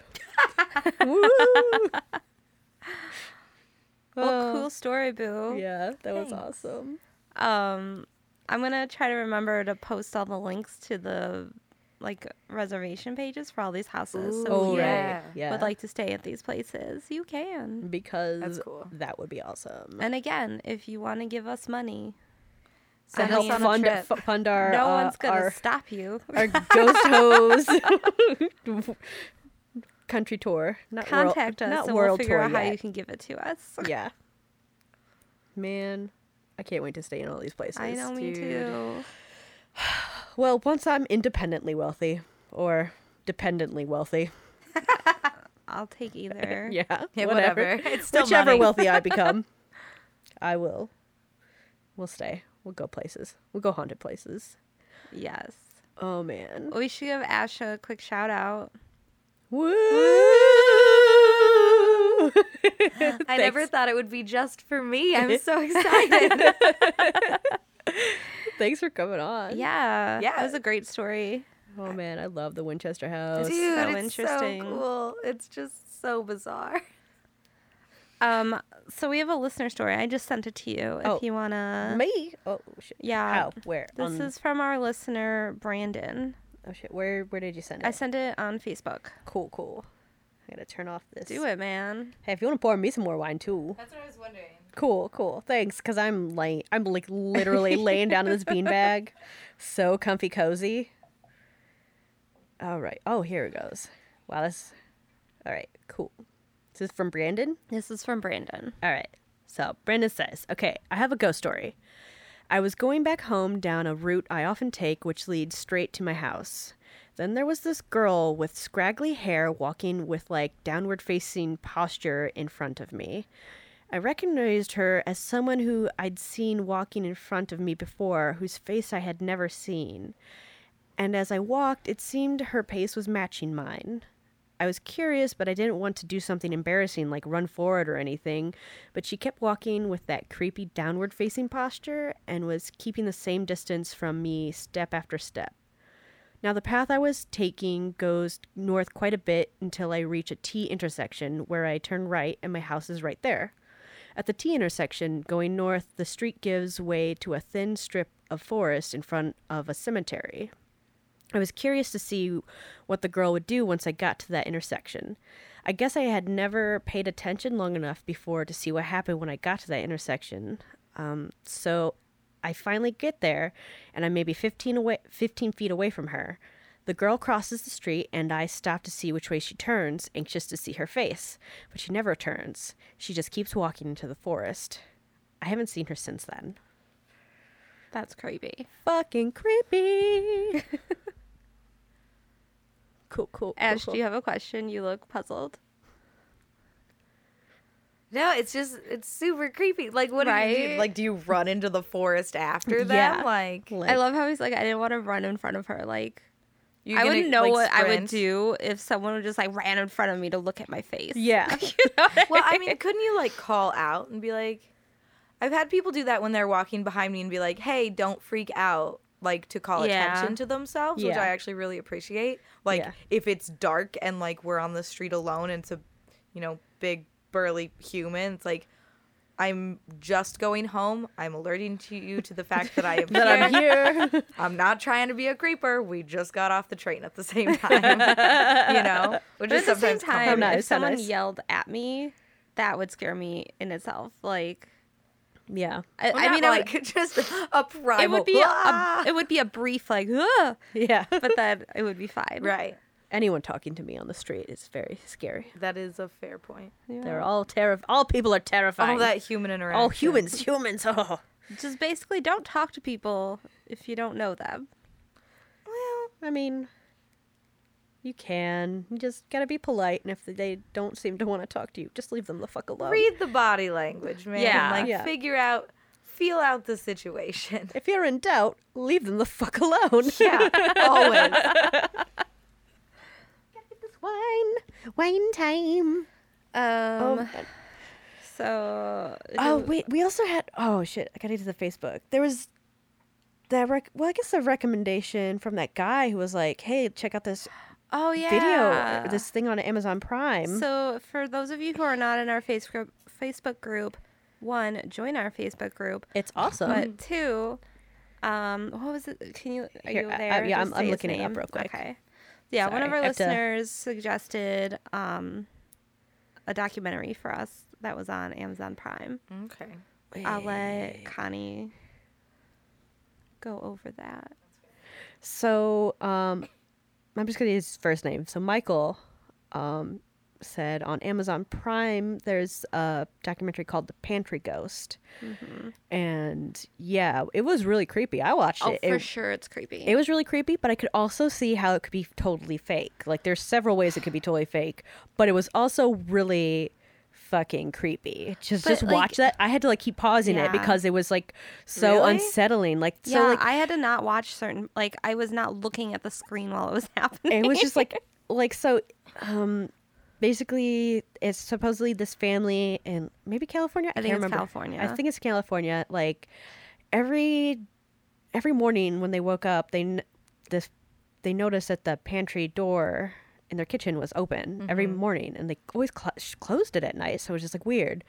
Speaker 4: *laughs* Woo!
Speaker 2: Well, cool story, boo.
Speaker 4: Yeah, that was awesome.
Speaker 2: Um, I'm gonna try to remember to post all the links to the like reservation pages for all these houses. so
Speaker 4: Oh
Speaker 2: if you
Speaker 5: yeah.
Speaker 4: right, yeah.
Speaker 2: would like to stay at these places, you can.
Speaker 4: because
Speaker 5: That's cool.
Speaker 4: that would be awesome.
Speaker 2: And again, if you want to give us money,
Speaker 4: to
Speaker 5: Send
Speaker 4: help
Speaker 5: us on a
Speaker 4: fund
Speaker 5: trip.
Speaker 4: f- fund our
Speaker 2: no
Speaker 4: uh,
Speaker 2: one's gonna
Speaker 4: our,
Speaker 2: stop you.
Speaker 4: our *laughs* ghost hose *laughs* country tour. Not world-
Speaker 2: Contact us,
Speaker 4: not
Speaker 2: and
Speaker 4: world
Speaker 2: we'll figure
Speaker 4: tour
Speaker 2: out how you can give it to us.
Speaker 4: Yeah. Man, I can't wait to stay in all these places.
Speaker 2: I know, me
Speaker 5: dude.
Speaker 2: too. *sighs*
Speaker 4: Well, once I'm independently wealthy or dependently wealthy. *laughs*
Speaker 2: I'll take either. *laughs*
Speaker 4: Yeah. *laughs*
Speaker 5: Yeah,
Speaker 4: whatever.
Speaker 5: whatever. It's still
Speaker 4: Whichever
Speaker 5: money.
Speaker 4: wealthy I become, I will. We'll stay. We'll go places. We'll go haunted places.
Speaker 2: Yes.
Speaker 4: Oh man.
Speaker 2: We should give Asha a quick shout out.
Speaker 4: Woo! *laughs*
Speaker 5: i never thought it would be just for me i'm so *laughs* excited *laughs*
Speaker 4: Thanks for coming on.
Speaker 2: Yeah.
Speaker 5: Yeah.
Speaker 2: It was a great story.
Speaker 4: Oh man, I love the Winchester House.
Speaker 5: Dude,
Speaker 2: so
Speaker 5: it's
Speaker 2: interesting.
Speaker 5: so cool. It's just so bizarre.
Speaker 2: Um, so we have a listener story. I just sent it to you if
Speaker 4: Oh,
Speaker 2: you wanna.
Speaker 4: Me? Oh shit.
Speaker 2: Yeah.
Speaker 4: How? Where?
Speaker 2: This
Speaker 4: On-
Speaker 2: is from our listener Brandon.
Speaker 4: Oh shit. Where? Where did you send it?
Speaker 2: I sent it on Facebook.
Speaker 4: Cool. Cool. I gotta turn off this.
Speaker 2: Do it, man.
Speaker 4: Hey, if you want to pour me some more wine too.
Speaker 5: That's what I was wondering.
Speaker 4: Cool, cool. Thanks, cause I'm lay I'm like literally *laughs* laying down in this beanbag, so comfy cozy. All right. Oh, here it goes. Wow, this. All right, cool. This is from Brandon.
Speaker 2: This is from Brandon.
Speaker 4: All right. So Brandon says, "Okay, I have a ghost story. I was going back home down a route I often take, which leads straight to my house. Then there was this girl with scraggly hair walking with like downward facing posture in front of me. I recognized her as someone who I'd seen walking in front of me before, whose face I had never seen. And as I walked, it seemed her pace was matching mine. I was curious, but I didn't want to do something embarrassing like run forward or anything. But she kept walking with that creepy downward facing posture and was keeping the same distance from me step after step. Now, the path I was taking goes north quite a bit until I reach a T intersection where I turn right and my house is right there. At the T intersection, going north, the street gives way to a thin strip of forest in front of a cemetery. I was curious to see what the girl would do once I got to that intersection. I guess I had never paid attention long enough before to see what happened when I got to that intersection. Um, so I finally get there, and I'm maybe 15 away, 15 feet away from her. The girl crosses the street, and I stop to see which way she turns, anxious to see her face. But she never turns. She just keeps walking into the forest. I haven't seen her since then.
Speaker 2: That's creepy.
Speaker 4: Fucking creepy. cool, *laughs* cool. cool,
Speaker 2: Ash,
Speaker 4: cool.
Speaker 2: do you have a question? You look puzzled.
Speaker 5: No, it's just it's super creepy. Like what do you do? Like do you run into the forest after them?
Speaker 4: Yeah.
Speaker 5: Like
Speaker 4: Like,
Speaker 2: I love how he's like, I didn't want to run in front of her. Like,
Speaker 5: you
Speaker 2: I
Speaker 5: gonna,
Speaker 2: wouldn't know
Speaker 5: like,
Speaker 2: what I would do if someone would just like ran in front of me to look at my face.
Speaker 4: Yeah. *laughs*
Speaker 2: you know what
Speaker 5: Well, I mean, *laughs* couldn't you like call out and be like I've had people do that when they're walking behind me and be like, "Hey, don't freak out." Like to call
Speaker 2: Yeah.
Speaker 5: attention to themselves, which I actually really appreciate. Like
Speaker 4: Yeah.
Speaker 5: if it's dark and like we're on the street alone and it's a, you know, big burly human, it's like I'm just going home. I'm alerting to you to the fact that I am *laughs*
Speaker 4: that I'm here. *laughs*
Speaker 5: I'm not trying to be a creeper. We just got off the train at the same *laughs* time. you know? Which
Speaker 2: But
Speaker 5: is
Speaker 2: at the same
Speaker 5: sometimes
Speaker 2: time,
Speaker 5: comforting.
Speaker 4: nice,
Speaker 2: if someone
Speaker 4: nice.
Speaker 2: yelled at me, that would scare me in itself. Like,
Speaker 4: yeah.
Speaker 2: I,
Speaker 5: Well,
Speaker 2: I mean,
Speaker 5: not
Speaker 2: I would-
Speaker 5: like just a primal.
Speaker 2: it would be a,
Speaker 5: "Ah!"
Speaker 2: a, it would be a brief like, "Ugh,"
Speaker 4: Yeah.
Speaker 2: but then it would be fine.
Speaker 5: right.
Speaker 4: Anyone talking to me on the street is very scary.
Speaker 5: That is a fair point.
Speaker 4: They're all terrif. All people are terrifying.
Speaker 5: All that human interaction.
Speaker 4: All humans. *laughs* Humans. Oh.
Speaker 2: Just basically, don't talk to people if you don't know them.
Speaker 4: Well, I mean, you can. You just gotta be polite, and if they don't seem to want to talk to you, just leave them the fuck alone.
Speaker 5: Read the body language, man.
Speaker 2: Yeah.
Speaker 5: Like
Speaker 4: Yeah.
Speaker 5: figure out, feel out the situation.
Speaker 4: If you're in doubt, leave them the fuck alone.
Speaker 5: Yeah, *laughs* always.
Speaker 4: Wine, wine time.
Speaker 2: Um.
Speaker 4: Oh,
Speaker 2: So.
Speaker 4: oh
Speaker 2: who-
Speaker 4: wait, we also had. Oh shit, I gotta get the Facebook. There was that. Rec- well, I guess a recommendation from that guy who was like, "Hey, check out this
Speaker 2: Oh yeah.
Speaker 4: video, this thing on Amazon Prime."
Speaker 2: So for those of you who are not in our Facebook Facebook group, one, join our Facebook group.
Speaker 4: it's awesome.
Speaker 2: But two, um, what was it? Can you are
Speaker 4: Here,
Speaker 2: you
Speaker 4: I-
Speaker 2: there?
Speaker 4: yeah, I'm- I'm looking it up real quick.
Speaker 2: Okay. Yeah, one of our
Speaker 4: have to-
Speaker 2: listeners suggested um a documentary for us that was on Amazon Prime.
Speaker 5: Okay.
Speaker 2: I'll let Connie go over that.
Speaker 4: So, um, I'm just gonna use his first name. So Michael, um, said on Amazon Prime there's a documentary called The Pantry Ghost, and yeah, it was really creepy. I watched
Speaker 2: Oh,
Speaker 4: it.
Speaker 2: for
Speaker 4: it,
Speaker 2: sure, it's creepy.
Speaker 4: it was really creepy, but I could also see how it could be totally fake. Like there's several ways it could be totally fake, but it was also really fucking creepy. Just
Speaker 2: But,
Speaker 4: just
Speaker 2: like-
Speaker 4: watch that. I had to like keep pausing
Speaker 2: Yeah.
Speaker 4: it because it was like so
Speaker 5: Really?
Speaker 4: unsettling. Like so
Speaker 2: yeah,
Speaker 4: like
Speaker 2: I had to not watch certain like I was not looking at the screen while it was happening. *laughs*
Speaker 4: it was just like like so um basically it's supposedly this family in maybe california? I,
Speaker 2: I think
Speaker 4: can't
Speaker 2: it's
Speaker 4: remember.
Speaker 2: California.
Speaker 4: i think it's california. Like every every morning when they woke up they this they noticed that the pantry door in their kitchen was open every morning and they always cl- closed it at night so it was just like weird.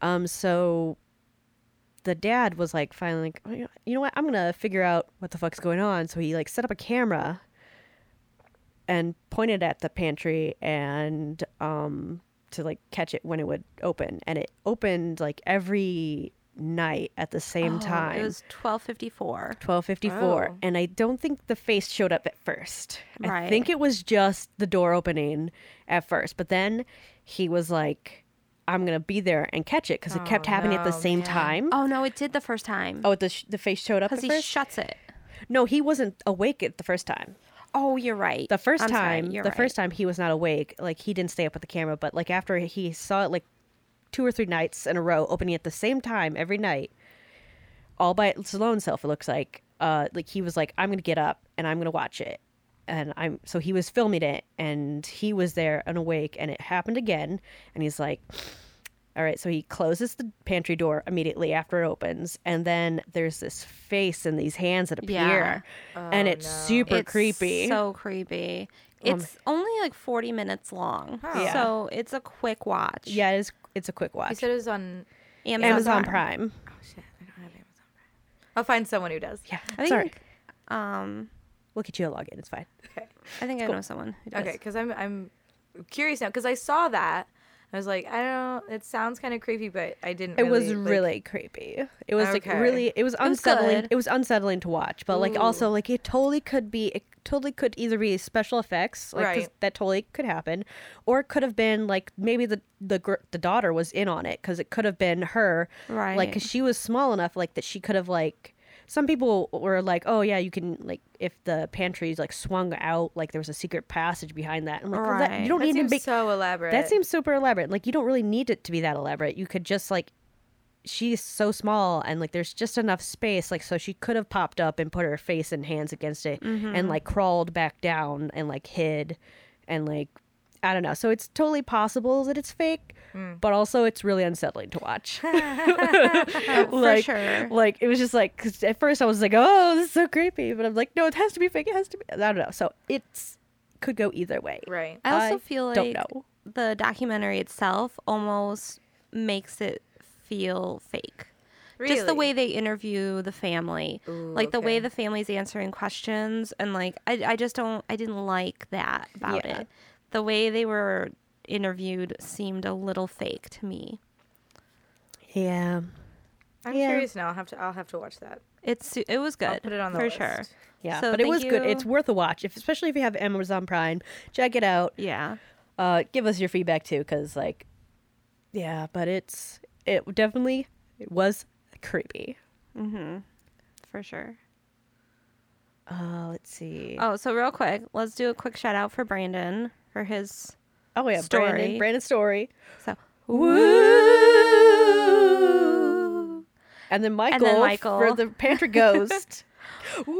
Speaker 4: Um so the dad was like finally like "Oh, you know what? I'm gonna figure out what the fuck's going on. So he like set up a camera and pointed at the pantry and um to like catch it when it would open and it opened like every night at the same
Speaker 2: Oh,
Speaker 4: time
Speaker 2: It was twelve fifty four.
Speaker 4: 1254
Speaker 5: Oh.
Speaker 4: and i don't think the face showed up at first
Speaker 2: Right.
Speaker 4: i think it was just the door opening at first but then he was like i'm gonna be there and catch it because it kept
Speaker 5: Oh,
Speaker 4: happening at the same
Speaker 5: man.
Speaker 4: time
Speaker 2: Oh no, it did the first time.
Speaker 4: oh the, sh- the face showed up
Speaker 2: because he
Speaker 4: first
Speaker 2: shuts it.
Speaker 4: no he wasn't awake at the first time
Speaker 2: Oh, you're right.
Speaker 4: the 1st
Speaker 2: I'm sorry,
Speaker 4: time
Speaker 2: you're
Speaker 4: the
Speaker 2: right.
Speaker 4: first time he was not awake like he didn't stay up with the camera but like after he saw it like two or three nights in a row opening at the same time every night all by his lone self it looks like uh like he was like i'm gonna get up and i'm gonna watch it and i'm so he was filming it and he was there and awake and it happened again and he's like all right so he closes the pantry door immediately after it opens and then there's this face and these hands that appear and it's super
Speaker 2: It's
Speaker 4: creepy Um,
Speaker 2: So creepy. It's only like forty minutes long,
Speaker 4: Yeah.
Speaker 2: so it's a quick watch.
Speaker 4: yeah it's it's a quick watch.
Speaker 5: You said it was on.
Speaker 2: Amazon,
Speaker 4: amazon
Speaker 2: Prime.
Speaker 4: prime
Speaker 5: Oh shit! I don't have Amazon Prime. I'll find someone who does.
Speaker 4: yeah
Speaker 2: I
Speaker 4: sorry
Speaker 2: think. Um,
Speaker 4: we'll get you a login it's fine
Speaker 5: Okay.
Speaker 2: I think I know someone. Who does.
Speaker 5: Okay, because I'm I'm curious now because I saw that. I was like, I don't. Know, it sounds kind of creepy, but I didn't.
Speaker 4: It was
Speaker 5: really, like-
Speaker 4: really creepy. It was like really it was
Speaker 2: was
Speaker 4: unsettling.
Speaker 2: good.
Speaker 4: It was unsettling to watch, but like also like it totally could be it totally could either be special effects, like
Speaker 5: Right.
Speaker 4: that totally could happen, or it could have been like maybe the the gr- the daughter was in on it because it could have been her,
Speaker 2: right?
Speaker 4: Like because she was small enough, like that she could have like. Some people were like, "Oh yeah, you can like if the pantry's like swung out, like there was a secret passage behind that." I'm like, well, that, you don't
Speaker 5: That
Speaker 4: need to be
Speaker 5: so elaborate.
Speaker 4: that seems super elaborate. Like you don't really need it to be that elaborate. You could just like she's so small and like there's just enough space like so she could have popped up and put her face and hands against it and mm-hmm. like crawled back down and like hid and like I don't know. So it's totally possible that it's fake, mm. but also it's really unsettling to watch. *laughs* *laughs*
Speaker 2: Oh, for
Speaker 4: like,
Speaker 2: sure.
Speaker 4: like it was just like 'cause at first I was like, "Oh, this is so creepy," but I'm like, "No, it has to be fake. It has to be." I don't know. So it's could go either way.
Speaker 5: right.
Speaker 2: I also
Speaker 4: I
Speaker 2: feel
Speaker 4: don't
Speaker 2: like
Speaker 4: know.
Speaker 2: the documentary itself almost makes it feel fake. Just the way they interview the family,
Speaker 5: Ooh,
Speaker 2: like the way the family's answering questions, and like I, I just don't, I didn't like that about
Speaker 4: Yeah.
Speaker 2: it. The way they were interviewed seemed a little fake to me.
Speaker 4: Yeah.
Speaker 5: I'm
Speaker 4: Yeah.
Speaker 5: curious now. I'll have to. I'll have to watch that.
Speaker 2: It's it was good.
Speaker 5: I'll put it on the
Speaker 2: for
Speaker 5: list.
Speaker 2: sure.
Speaker 4: Yeah,
Speaker 2: So
Speaker 4: but it
Speaker 2: thank
Speaker 4: was good. It's worth a watch, if, especially if you have Amazon Prime. Check it out.
Speaker 2: Yeah.
Speaker 4: Uh, give us your feedback too, because like, yeah, but it's it definitely it was creepy. Mm-hmm.
Speaker 2: For sure.
Speaker 4: Uh, let's see.
Speaker 2: Oh, so real quick, let's do a quick shout out for Brandon for his
Speaker 4: Oh yeah,
Speaker 2: story.
Speaker 4: Brandon, Brandon's story.
Speaker 2: so
Speaker 4: Woo! And then Michael, and then
Speaker 2: Michael.
Speaker 4: for the pantry *laughs* ghost. Woo!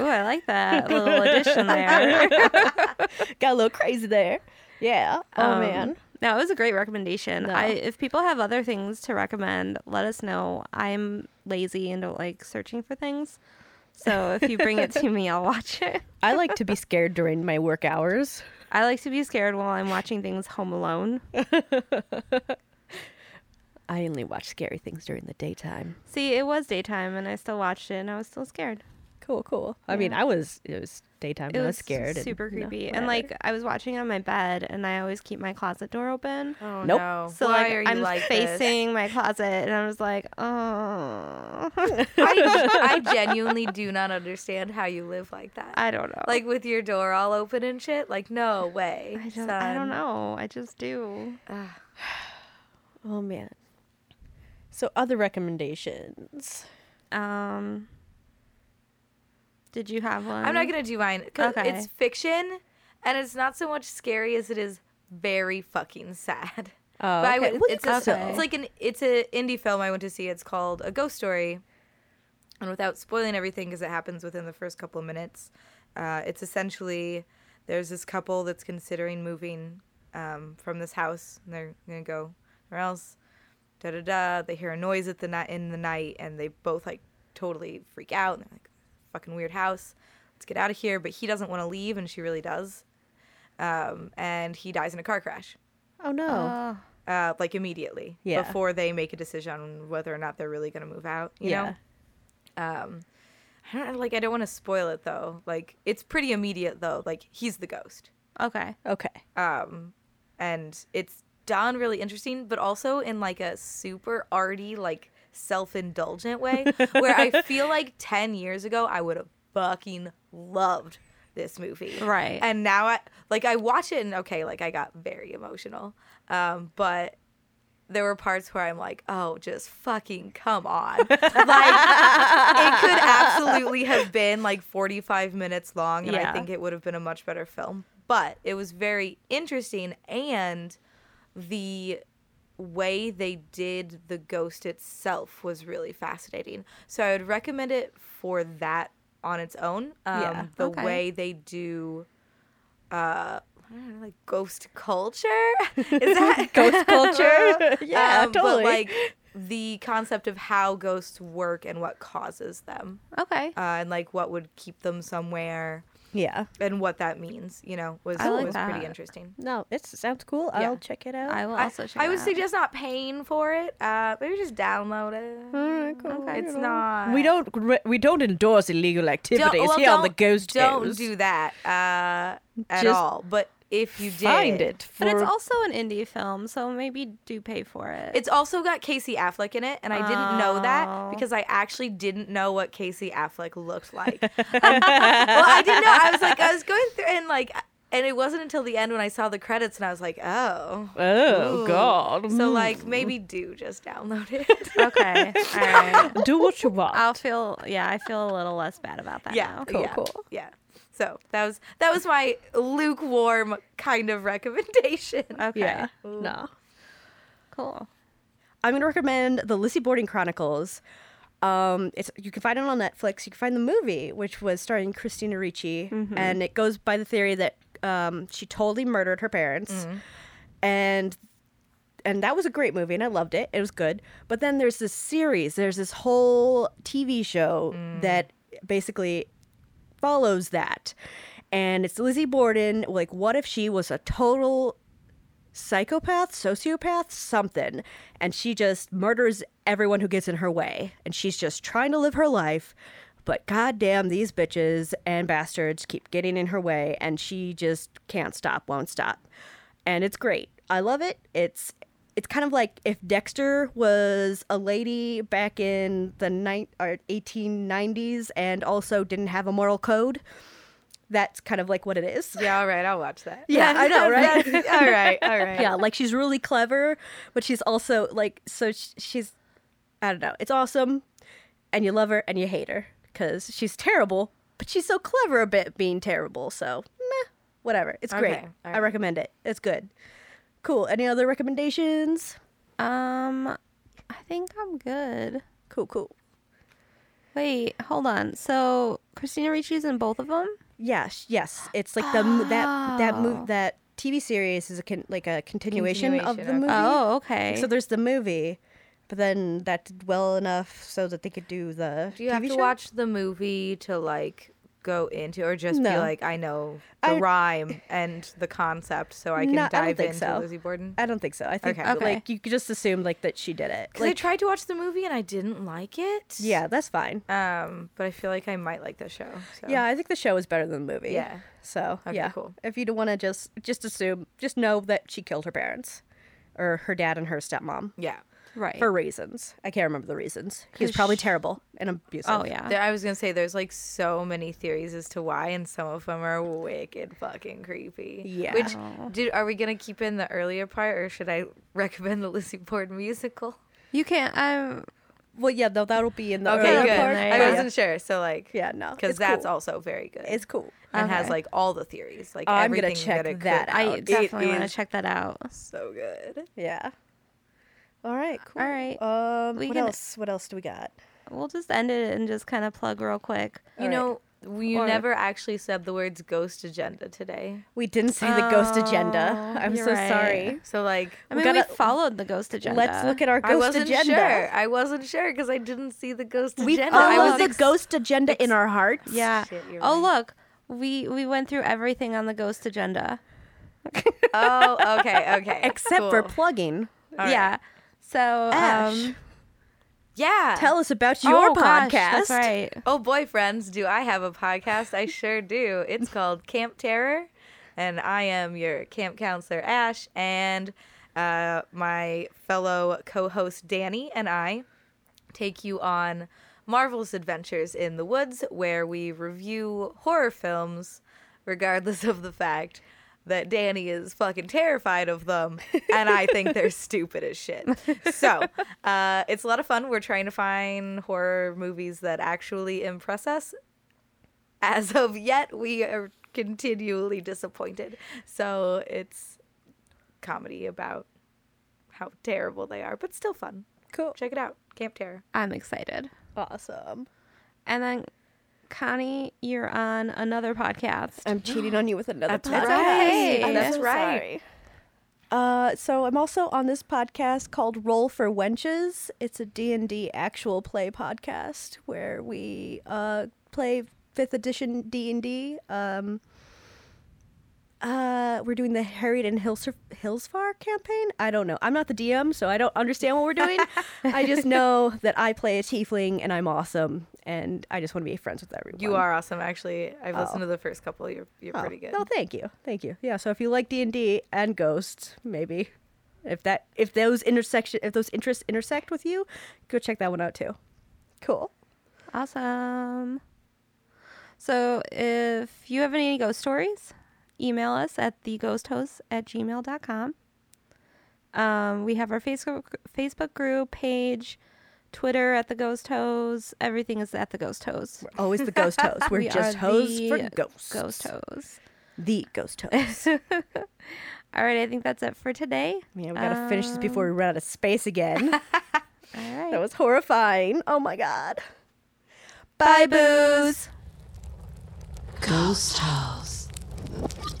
Speaker 2: Ooh, I like that little addition there. *laughs*
Speaker 4: Got a little crazy there. Yeah. Oh
Speaker 2: Um,
Speaker 4: man.
Speaker 2: No, it was a great recommendation.
Speaker 4: No.
Speaker 2: I if people have other things to recommend, let us know. I'm lazy and don't like searching for things. So if you bring it to *laughs* me, I'll watch it.
Speaker 4: I like to be scared during my work hours.
Speaker 2: I like to be scared while I'm watching things home alone. *laughs*
Speaker 4: I only watch scary things during the daytime.
Speaker 2: See, it was daytime and I still watched it and I was still scared.
Speaker 4: Cool, cool. I mean, I was it was daytime.
Speaker 2: It
Speaker 4: and I
Speaker 2: was
Speaker 4: was scared. and,
Speaker 2: super
Speaker 4: you know,
Speaker 2: creepy. and like I was watching on my bed and I always keep my closet door open.
Speaker 5: Oh
Speaker 4: Nope.
Speaker 5: no!
Speaker 2: So
Speaker 5: Why
Speaker 2: like
Speaker 5: are you
Speaker 2: I'm
Speaker 5: like this?
Speaker 2: facing my closet and I was like, oh
Speaker 5: I, *laughs* I genuinely do not understand how you live like that.
Speaker 2: I don't know.
Speaker 5: like with your door all open and shit. Like no way.
Speaker 2: I don't, I don't know. I just do. *sighs*
Speaker 4: oh man. So other recommendations.
Speaker 2: Um, did you have one?
Speaker 5: I'm not gonna do mine
Speaker 2: Okay.
Speaker 5: it's fiction, and it's not so much scary as it is very fucking sad.
Speaker 4: Oh,
Speaker 5: But I
Speaker 4: okay. Well,
Speaker 5: it's a,
Speaker 4: still-
Speaker 5: it's like an it's a indie film I went to see. It's called A Ghost Story, and without spoiling everything because it happens within the first couple of minutes, uh, it's essentially there's this couple that's considering moving um, from this house, and they're gonna go where else. Da da da. They hear a noise at the night in the night, and they both like totally freak out. And they're like, "Fucking weird house. Let's get out of here." But he doesn't want to leave, and she really does. Um, and he dies in a car crash
Speaker 4: oh no.
Speaker 5: uh, like immediately
Speaker 4: Yeah.
Speaker 5: before they make a decision on whether or not they're really going to move out. You
Speaker 4: yeah.
Speaker 5: know, um, I don't like. I don't want to spoil it though. Like it's pretty immediate though. Like he's the ghost,
Speaker 2: Okay.
Speaker 4: Okay.
Speaker 5: um, and it's done really interesting, but also in like a super arty, like self-indulgent way, where I *laughs* feel like ten years ago I would have fucking loved this movie
Speaker 2: Right.
Speaker 5: and now I like I watch it and okay, like I got very emotional. Um, but there were parts where I'm like, oh, just fucking come on. like it could absolutely *laughs* have been like 45 minutes long, and
Speaker 2: Yeah.
Speaker 5: I think it would have been a much better film. But it was very interesting, and the way they did the ghost itself was really fascinating. So I would recommend it for that on its own. Um,
Speaker 4: Yeah.
Speaker 5: The
Speaker 2: Okay.
Speaker 5: way they do, uh, I don't know, like ghost culture. *laughs* Is that *laughs*
Speaker 4: Ghost culture? *laughs* yeah,
Speaker 5: Um,
Speaker 4: totally.
Speaker 5: But like the concept of how ghosts work and what causes them,
Speaker 2: Okay.
Speaker 5: uh, and like what would keep them somewhere,
Speaker 4: yeah.
Speaker 5: and what that means. You know, was
Speaker 2: I like
Speaker 5: was pretty interesting.
Speaker 4: No, it sounds cool.
Speaker 5: Yeah.
Speaker 4: I'll check it out.
Speaker 2: I will
Speaker 5: I,
Speaker 2: also check
Speaker 5: I
Speaker 2: it
Speaker 5: would
Speaker 2: out.
Speaker 5: suggest not paying for it. Uh, maybe just download it.
Speaker 4: Alright, cool.
Speaker 2: Okay.
Speaker 5: It's not.
Speaker 4: We don't. re- We don't endorse illegal activities
Speaker 5: well,
Speaker 4: here on the
Speaker 5: don't-
Speaker 4: Ghost
Speaker 5: Don't
Speaker 4: House.
Speaker 5: do that uh, at
Speaker 4: Just
Speaker 5: all. But if you did,
Speaker 4: Find it for.
Speaker 2: But it's also an indie film, so maybe do pay for it.
Speaker 5: It's also got Casey Affleck in it, and I didn't know that
Speaker 2: Oh.
Speaker 5: because I actually didn't know what Casey Affleck looked like. *laughs* *laughs* Well, I didn't know. I was like, I was going through and like, and it wasn't until the end when I saw the credits and I was like, oh.
Speaker 4: oh
Speaker 5: Ooh.
Speaker 4: God.
Speaker 5: So mm. like, maybe do just download it. *laughs*
Speaker 2: okay. All right.
Speaker 4: do what you want.
Speaker 2: I'll feel. Yeah, I feel a little less bad about that
Speaker 5: yeah,
Speaker 2: now.
Speaker 4: Cool,
Speaker 5: yeah,
Speaker 4: cool.
Speaker 5: Yeah. So that was that was my lukewarm kind of *laughs* recommendation.
Speaker 2: Okay.
Speaker 4: yeah. No.
Speaker 2: Cool.
Speaker 4: I'm gonna recommend the Lizzie Borden Chronicles. Um, it's you can find it on Netflix. You can find the movie, which was starring Christina Ricci, and it goes by the theory that um, she totally murdered her parents, and and that was a great movie, and I loved it. It was good. But then there's this series. There's this whole TV show that basically follows that, and it's Lizzie Borden. Like, what if she was a total psychopath, sociopath, something. And she just murders everyone who gets in her way. And she's just trying to live her life. But goddamn, these bitches and bastards keep getting in her way. And she just can't stop, won't stop. And it's great. I love it. It's it's kind of like if Dexter was a lady back in the ni- or 1890s and also didn't have a moral code. That's kind of like what it is.
Speaker 5: Yeah, all right, I'll watch that.
Speaker 4: Yeah, I know, *laughs* right?
Speaker 5: all right, all right.
Speaker 4: yeah, like she's really clever, but she's also like so sh- she's I don't know. It's awesome, and you love her and you hate her because she's terrible, but she's so clever a bit being terrible. So meh, whatever. It's great.
Speaker 5: Okay,
Speaker 4: I recommend it. It's good. Cool. Any other recommendations?
Speaker 2: Um, I think I'm good.
Speaker 4: Cool, cool.
Speaker 2: Wait, hold on. So Christina Ricci's in both of them?
Speaker 4: Yes, yes. It's like the m that that
Speaker 2: Oh.
Speaker 4: move that TV series is a con- like a continuation, of the
Speaker 5: Continuation,
Speaker 4: movie.
Speaker 2: Oh, okay.
Speaker 4: So there's the movie, but then that did well enough so that they could do the.
Speaker 5: Do you have to
Speaker 4: show?
Speaker 5: watch the movie to like go into, or just be like, I know the
Speaker 4: I-
Speaker 5: rhyme and the concept, so I can
Speaker 4: No, I don't
Speaker 5: dive
Speaker 4: think
Speaker 5: into
Speaker 4: so.
Speaker 5: Lizzie Borden?
Speaker 4: I don't think so. I think
Speaker 5: Okay.
Speaker 2: Okay.
Speaker 4: like you could just assume like that she did it.
Speaker 5: Because I tried to watch the movie and I didn't like it.
Speaker 4: yeah, that's fine.
Speaker 5: Um, but I feel like I might like the show. So.
Speaker 4: Yeah, I think the show is better than the movie.
Speaker 5: Yeah.
Speaker 4: So
Speaker 5: Okay,
Speaker 4: yeah,
Speaker 5: cool.
Speaker 4: If you don't want to just just assume, just know that she killed her parents, or her dad and her stepmom
Speaker 5: Yeah.
Speaker 2: Right.
Speaker 4: for reasons. I can't remember the reasons. He was
Speaker 2: 'Cause
Speaker 4: probably
Speaker 2: sh-
Speaker 4: terrible and abusive.
Speaker 2: oh yeah.
Speaker 5: There, I was gonna say there's like so many theories as to why, and some of them are wicked fucking creepy.
Speaker 4: Yeah.
Speaker 5: Which did are we gonna keep in the earlier part, or should I *laughs* recommend the Lizzie Borden musical?
Speaker 2: You can't. I'm.
Speaker 4: Well, yeah, though that'll be in the
Speaker 5: Okay, good.
Speaker 4: part.
Speaker 2: there,
Speaker 5: I
Speaker 2: yeah.
Speaker 5: wasn't sure, so like,
Speaker 4: Yeah, no,
Speaker 5: because that's
Speaker 4: cool.
Speaker 5: also very good.
Speaker 4: It's cool.
Speaker 5: and has like all the theories, like
Speaker 4: I'm gonna check
Speaker 5: that,
Speaker 4: that out.
Speaker 2: I definitely want to check that out.
Speaker 5: So good.
Speaker 4: Yeah. All right. Cool.
Speaker 2: All right.
Speaker 4: Um,
Speaker 2: We
Speaker 4: what
Speaker 2: can-
Speaker 4: else? What else do we got?
Speaker 2: We'll just end it and just kind of plug real quick.
Speaker 5: You
Speaker 4: All right.
Speaker 5: know, you
Speaker 2: Or-
Speaker 5: never actually said the words ghost agenda today.
Speaker 4: We didn't say the ghost agenda.
Speaker 2: Oh, *laughs*
Speaker 4: I'm so
Speaker 2: right.
Speaker 4: sorry.
Speaker 5: So like,
Speaker 2: I
Speaker 4: We
Speaker 2: mean, we
Speaker 4: gotta-
Speaker 2: followed the ghost agenda.
Speaker 4: Let's look at our ghost agenda.
Speaker 5: I wasn't
Speaker 4: agenda.
Speaker 5: sure. I wasn't sure because I didn't see the ghost
Speaker 4: We
Speaker 5: agenda. I
Speaker 4: followed
Speaker 5: was
Speaker 4: the
Speaker 5: ex-
Speaker 4: ghost agenda in our hearts.
Speaker 2: Yeah.
Speaker 5: Shit,
Speaker 2: oh,
Speaker 5: right.
Speaker 2: look. We we went through everything on the ghost agenda. *laughs*
Speaker 5: Oh, okay, okay.
Speaker 4: Except for plugging.
Speaker 5: All
Speaker 2: yeah.
Speaker 5: right.
Speaker 2: So
Speaker 4: Ash,
Speaker 2: um
Speaker 5: Yeah.
Speaker 4: Tell us about your
Speaker 2: oh, gosh,
Speaker 4: podcast.
Speaker 2: that's right.
Speaker 5: Oh, boyfriends, do I have a podcast? I sure do. It's called Camp Terror, and I am your camp counselor, Ash, and uh, my fellow co host, Danny, and I take you on marvelous adventures in the woods where we review horror films, regardless of the fact that Danny is fucking terrified of them, and I think they're *laughs* stupid as shit. So, uh, it's a lot of fun. We're trying to find horror movies that actually impress us. As of yet, we are continually disappointed. So, it's comedy about how terrible they are, but still fun.
Speaker 4: Cool.
Speaker 5: Check it out. Camp Terror.
Speaker 2: I'm excited.
Speaker 4: Awesome.
Speaker 2: And then Connie, you're on another podcast.
Speaker 4: I'm cheating on you with another
Speaker 5: That's
Speaker 4: podcast.
Speaker 2: right.
Speaker 4: I'm
Speaker 5: That's
Speaker 4: so
Speaker 5: right.
Speaker 4: sorry. Uh, so I'm also on this podcast called Roll for Wenches. It's a D&D actual play podcast where we uh, play 5th edition D&D. Um, uh, we're doing the Harried in Hils- Hillsfar campaign. I don't know. I'm not the DM, so I don't understand what we're doing. I just *laughs* know that I play a tiefling and I'm awesome, and I just want to be friends with everyone.
Speaker 5: You are awesome, actually. I've
Speaker 4: Oh.
Speaker 5: listened to the first couple. You're you're
Speaker 4: Oh,
Speaker 5: pretty good.
Speaker 4: Oh, thank you, thank you. Yeah, so if you like D and D and ghosts, maybe if that if those intersection if those interests intersect with you, go check that one out too. Cool.
Speaker 2: Awesome. So if you have any ghost stories, email us at theghosthosts at gmail.com. Um, we have our Facebook Facebook group page, Twitter at the Ghost Hosts. Everything is at the Ghost Hosts.
Speaker 4: Always the ghost hoes. *laughs* We're
Speaker 2: We
Speaker 4: just
Speaker 2: are
Speaker 4: hoes for
Speaker 2: the
Speaker 4: ghosts.
Speaker 2: Ghost Hose.
Speaker 4: The ghost hoes. *laughs*
Speaker 2: All right, I think that's it for today.
Speaker 4: yeah, we gotta finish this before we run out of space again. *laughs*
Speaker 2: All right.
Speaker 4: that was horrifying. Oh my god. Bye, booze.
Speaker 3: Ghost House you